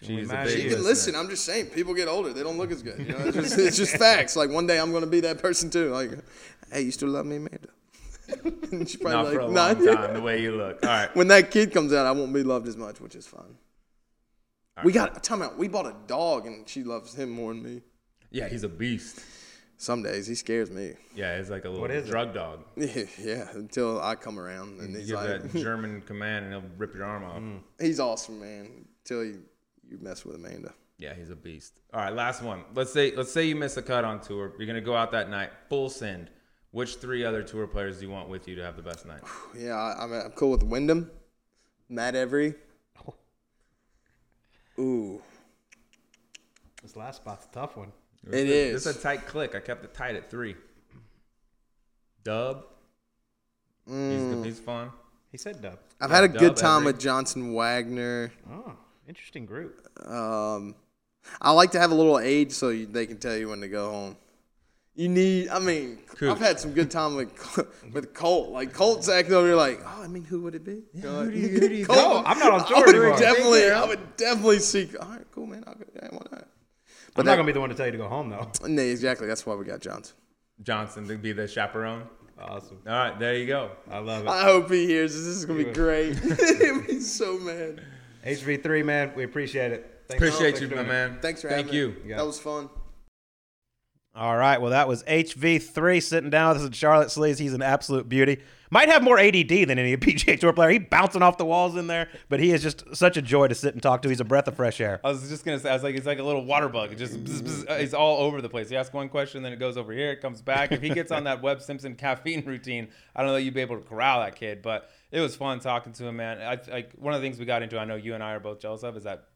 She'll She's a mad at big- She can listen. I'm just saying, people get older. They don't look as good. You know, it's just, it's just facts. Like one day I'm going to be that person too. Like, hey, you still love me, Amanda? And she's Not probably for a long "Nah." time. The way you look. All right. When that kid comes out, I won't be loved as much, which is fine. We got time out. We bought a dog, and she loves him more than me. Yeah, he's a beast. Some days he scares me. Yeah, he's like a little What is it? drug dog. Yeah, yeah, until I come around and You he's give like, that German command and he'll rip your arm off. Mm. he's awesome, man. Until you, you mess with Amanda. Yeah, he's a beast. All right, last one. Let's say let's say you miss a cut on tour. You're gonna go out that night, full send. Which three other tour players do you want with you to have the best night? Yeah, I, I'm, I'm cool with Wyndham, Matt Every. Ooh, This last spot's a tough one. It It's is. a tight click. I kept it tight at three. Dub. Mm. He's, he's fun. He said dub. I've had a good time Every. with Johnson Wagner. Oh, interesting group. Um, I like to have a little age so you, they can tell you when to go home. You need. I mean, Cool. I've had some good time with with Colt. Like Colt's acting over here, like, oh, I mean, who would it be? You know, like, Colt- No, I'm not on I would anymore. definitely, I would definitely seek. All right, cool, man. I'll go. Yeah, why not? I'm that- not gonna be the one to tell you to go home though. No, exactly. That's why we got Johnson. Johnson to be the chaperone. Awesome. All right, there you go. I love it. I hope he hears this. This is gonna be great. He'll so mad. HV3 man, we appreciate it. Thanks Appreciate you, my man. Thanks for Thank having you. me. Yeah. That was fun. All right. Well, that was HV3 sitting down with us in Charlotte Sleaze. He's an absolute beauty. Might have more ADD than any PGA Tour player. He bouncing off the walls in there, but he is just such a joy to sit and talk to. He's a breath of fresh air. I was just gonna say, I was like, it's like a little water bug. It just, he's all over the place. You ask one question, then it goes over here, it comes back. If he gets on that Webb Simpson caffeine routine, I don't know that you'd be able to corral that kid. But it was fun talking to him, man. I like one of the things we got into. I know you and I are both jealous of is that.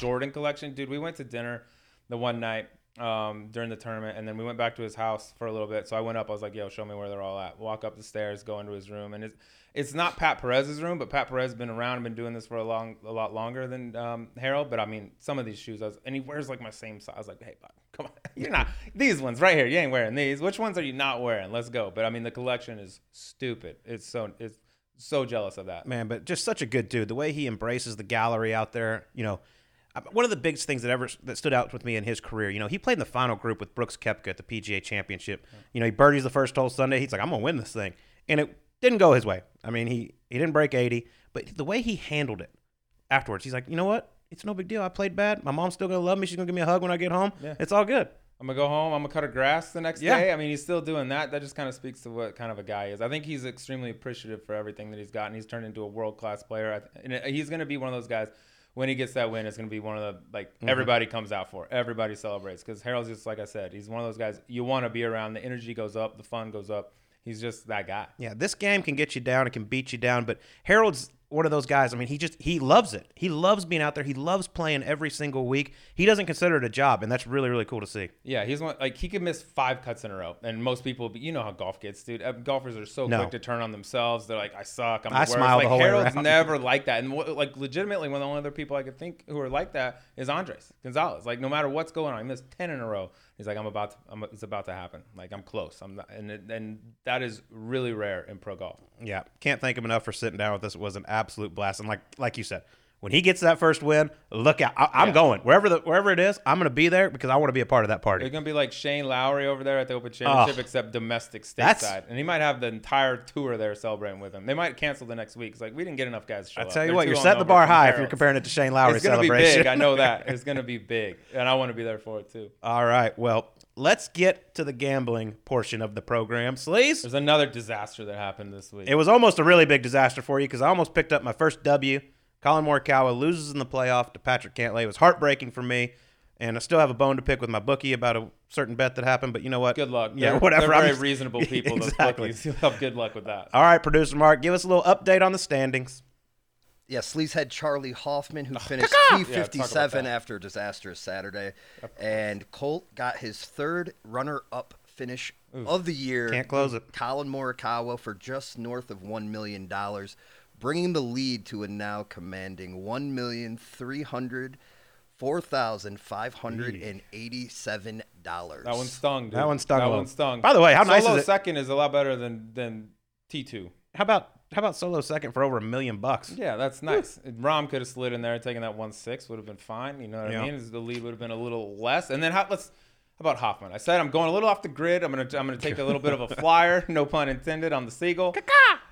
Jordan collection, dude. We went to dinner the one night um, during the tournament, and then we went back to his house for a little bit. So I went up. I was like, "Yo, show me where they're all at." Walk up the stairs, go into his room, and it's it's not Pat Perez's room, but Pat Perez has been around and been doing this for a long, a lot longer than um, Harold. But I mean, some of these shoes, I was, and he wears like my same size. I was like, "Hey, bud, come on, you're not these ones right here. You ain't wearing these. Which ones are you not wearing? Let's go." But I mean, the collection is stupid. It's so it's so jealous of that. man, but just such a good dude. The way he embraces the gallery out there, you know, one of the biggest things that ever that stood out with me in his career, you know, he played in the final group with Brooks Koepka at the PGA Championship. You know, he birdies the first hole Sunday. He's like, I'm gonna win this thing, and it didn't go his way. I mean, he he didn't break 80, but the way he handled it afterwards, he's like, you know what? It's no big deal. I played bad. My mom's still gonna love me. She's gonna give me a hug when I get home. Yeah. It's all good. I'm gonna go home. I'm gonna cut her grass the next Yeah. day. I mean, he's still doing that. That just kind of speaks to what kind of a guy he is. I think he's extremely appreciative for everything that he's gotten. He's turned into a world class player, I th- and he's gonna be one of those guys. When he gets that win, it's gonna be one of the like mm-hmm. everybody comes out for. Everybody celebrates because Harold's just like I said. He's one of those guys you want to be around. The energy goes up, the fun goes up. He's just that guy. Yeah, this game can get you down, it can beat you down, but Harold's one of those guys. I mean, he just he loves it. He loves being out there. He loves playing every single week. He doesn't consider it a job, and that's really really cool to see. Yeah, he's one like he could miss five cuts in a row, and most people, you know how golf gets, dude. Golfers are so No. quick to turn on themselves. They're like, "I suck." I'm I the worst. smile the like whole way Harold's never like that, and wh- like legitimately, one of the only other people I could think who are like that is Andres Gonzalez. Like no matter what's going on, he missed ten in a row. He's like, "I'm about, to, I'm, it's about to happen. Like I'm close. I'm not," and it- and that is really rare in pro golf. Yeah, can't thank him enough for sitting down with us. It was an absolute blast, and like like you said, when he gets that first win, look out! I, I'm Yeah. going wherever the wherever it is. I'm going to be there because I want to be a part of that party. They're gonna be like Shane Lowry over there at the Open ah. Championship, Oh. except domestic stateside, and he might have the entire tour there celebrating with him. They might cancel the next week. It's like we didn't get enough guys. To show I up. tell you They're what, you're setting the bar high if you're comparing it to Shane Lowry's It's gonna be big. I know that. It's gonna be big, and I want to be there for it too. All right, well, let's get to the gambling portion of the program. Sleaze, There's another disaster that happened this week. it was almost a really big disaster for you because I almost picked up my first W. Collin Morikawa loses in the playoff to Patrick Cantlay. It was heartbreaking for me, and I still have a bone to pick with my bookie about a certain bet that happened. But you know what? good luck. Yeah, They're- whatever. They're very just- reasonable people. Those Exactly. bookies. You'll have good luck with that. All right, producer Mark, give us a little update on the standings. Yeah, Sleazehead Charley Hoffman, who ah, finished Yeah, talk about T57 that. after a disastrous Saturday. And Colt got his third runner up finish of the year. Can't close it. Collin Morikawa for just north of $1 million, bringing the lead to a now commanding $1,304,587. That one stung. Dude. That one stung That one stung. By the way, how nice Solo is it- second is a lot better than than T two. How about how about solo second for over a million bucks? Yeah, that's nice. Rahm could have slid in there, taking that one six would have been fine. You know what Yeah. I mean? The lead would have been a little less. And then how, let's about Hoffman. I said I'm going a little off the grid. I'm gonna I'm gonna take a little bit of a flyer, no pun intended, on the Seagull.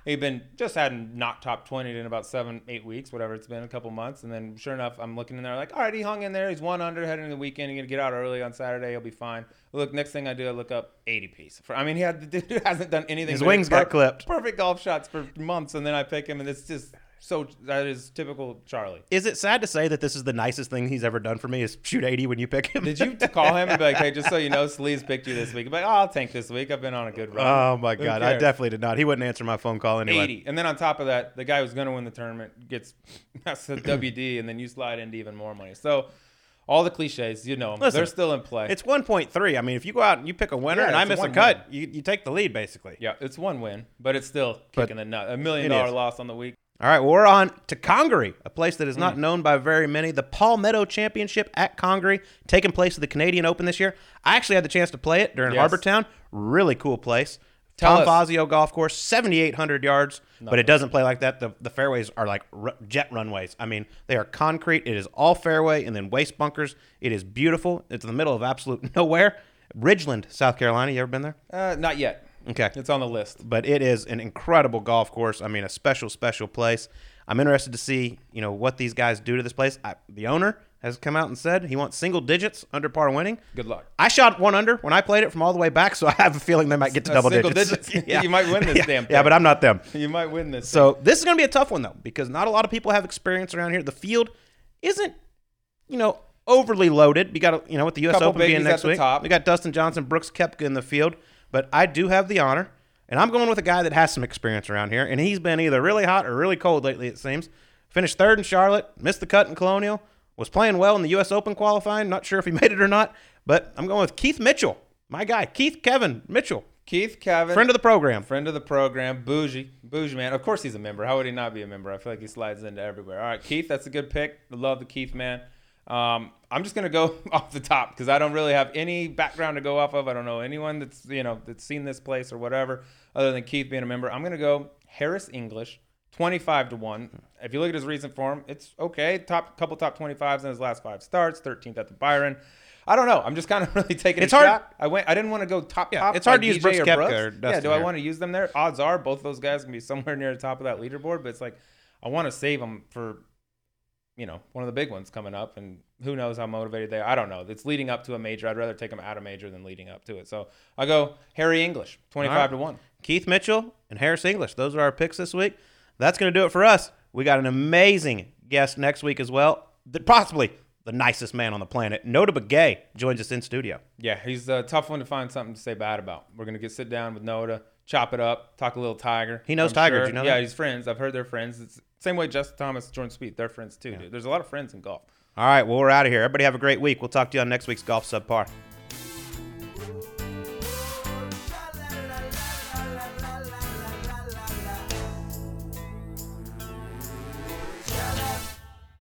He'd been just hadn't knocked top 20 in about seven, eight weeks, whatever it's been, a couple months. And then sure enough, I'm looking in there like, all right, he hung in there. He's one under heading into the weekend. He's gonna get out early on Saturday. He'll be fine. Look, next thing I do, I look up 80 piece. For, I mean, he had the dude hasn't done anything. His wings got clipped. Perfect golf shots for months, and then I pick him, and it's just so that is typical Charley. Is it sad to say that this is the nicest thing he's ever done for me? Is shoot eighty when you pick him? Did you call him and be like, hey, just so you know, Sleaze picked you this week? But oh, I'll tank this week. I've been on a good run. Oh my Who god, I definitely did not. He wouldn't answer my phone call anyway. 80. And then on top of that, the guy who's going to win the tournament gets that's a WD, and then you slide into even more money. So all the cliches, you know, Listen, they're still in play. It's one point three. I mean, if you go out and you pick a winner Yeah, and I miss a cut, you, you take the lead basically. yeah, it's one win, but it's still But kicking the nut. A million dollar is. loss on the week. All right, well, we're on to Congaree, a place that is not Hmm. known by very many. The Palmetto Championship at Congaree, taking place at the Canadian Open this year. I actually had the chance to play it during Yes. Harbour Town. Really cool place. Tell Tom us. Fazio Golf Course, 7,800 yards, but it doesn't play like that. The, the fairways are like r- jet runways. I mean, they are concrete. It is all fairway and then waste bunkers. It is beautiful. It's in the middle of absolute nowhere. Ridgeland, South Carolina. You ever been there? Uh, not yet. Okay It's on the list. but it is an incredible golf course. I mean, a special, special place. I'm interested to see, you know, what these guys do to this place. I, the owner has come out and said he wants single digits under par winning. Good luck. I shot one under when I played it from all the way back, so I have a feeling they might get to Uh, double single digits. digits. You might win this yeah. damn Yeah, but I'm not them. You might win this. So this is going to be a tough one though, because not a lot of people have experience around here. The field isn't, you know, overly loaded. We got, you know, with the U.S. Couple Open being next week, we got Dustin Johnson, Brooks Koepka in the field. But I do have the honor, and I'm going with a guy that has some experience around here, and he's been either really hot or really cold lately. It seems. Finished third in Charlotte, missed the cut in Colonial, was playing well in the U.S. Open qualifying. Not sure if he made it or not, but I'm going with Keith Mitchell, my guy, Keith Kevin Mitchell, Keith Kevin, friend of the program. friend of the program, bougie, bougie man. Of course he's a member. How would he not be a member? I feel like he slides into everywhere. All right, Keith, that's a good pick. I love the Keith man. Um, I'm just gonna go off the top because I don't really have any background to go off of. I don't know anyone that's you know that's seen this place or whatever other than Keith being a member. I'm gonna go Harris English, 25 to one. If you look at his recent form, it's okay. Top couple top 25s in his last five starts. 13th at the Byron. I don't know. I'm just kind of really taking It's hard- shot. I went. I didn't want to go top Yeah, top. it's hard to use Brooks or Brooks. or Yeah, do I want to use them there? Odds are both those guys can be somewhere near the top of that leaderboard, but it's like I want to save them for you know one of the big ones coming up, and who knows how motivated they are. I don't know. It's leading up to a major. I'd rather take them out of major than leading up to it. So I go Harris English, twenty All right. five to one. Keith Mitchell and Harris English. Those are our picks this week. That's going to do it for us. We got an amazing guest next week as well. The, possibly the nicest man on the planet. Nota Begay joins us in studio. Yeah, he's a tough one to find something to say bad about. We're gonna get sit down with Nota, chop it up, talk a little Tiger. He knows I'm Tiger, sure. you know Yeah, that? he's friends. I've heard they're friends. It's same way Justin Thomas, Jordan Spieth, they're friends too. Dude. There's a lot of friends in golf. All right, well, we're out of here. Everybody have a great week. We'll talk to you on next week's Golf Subpar.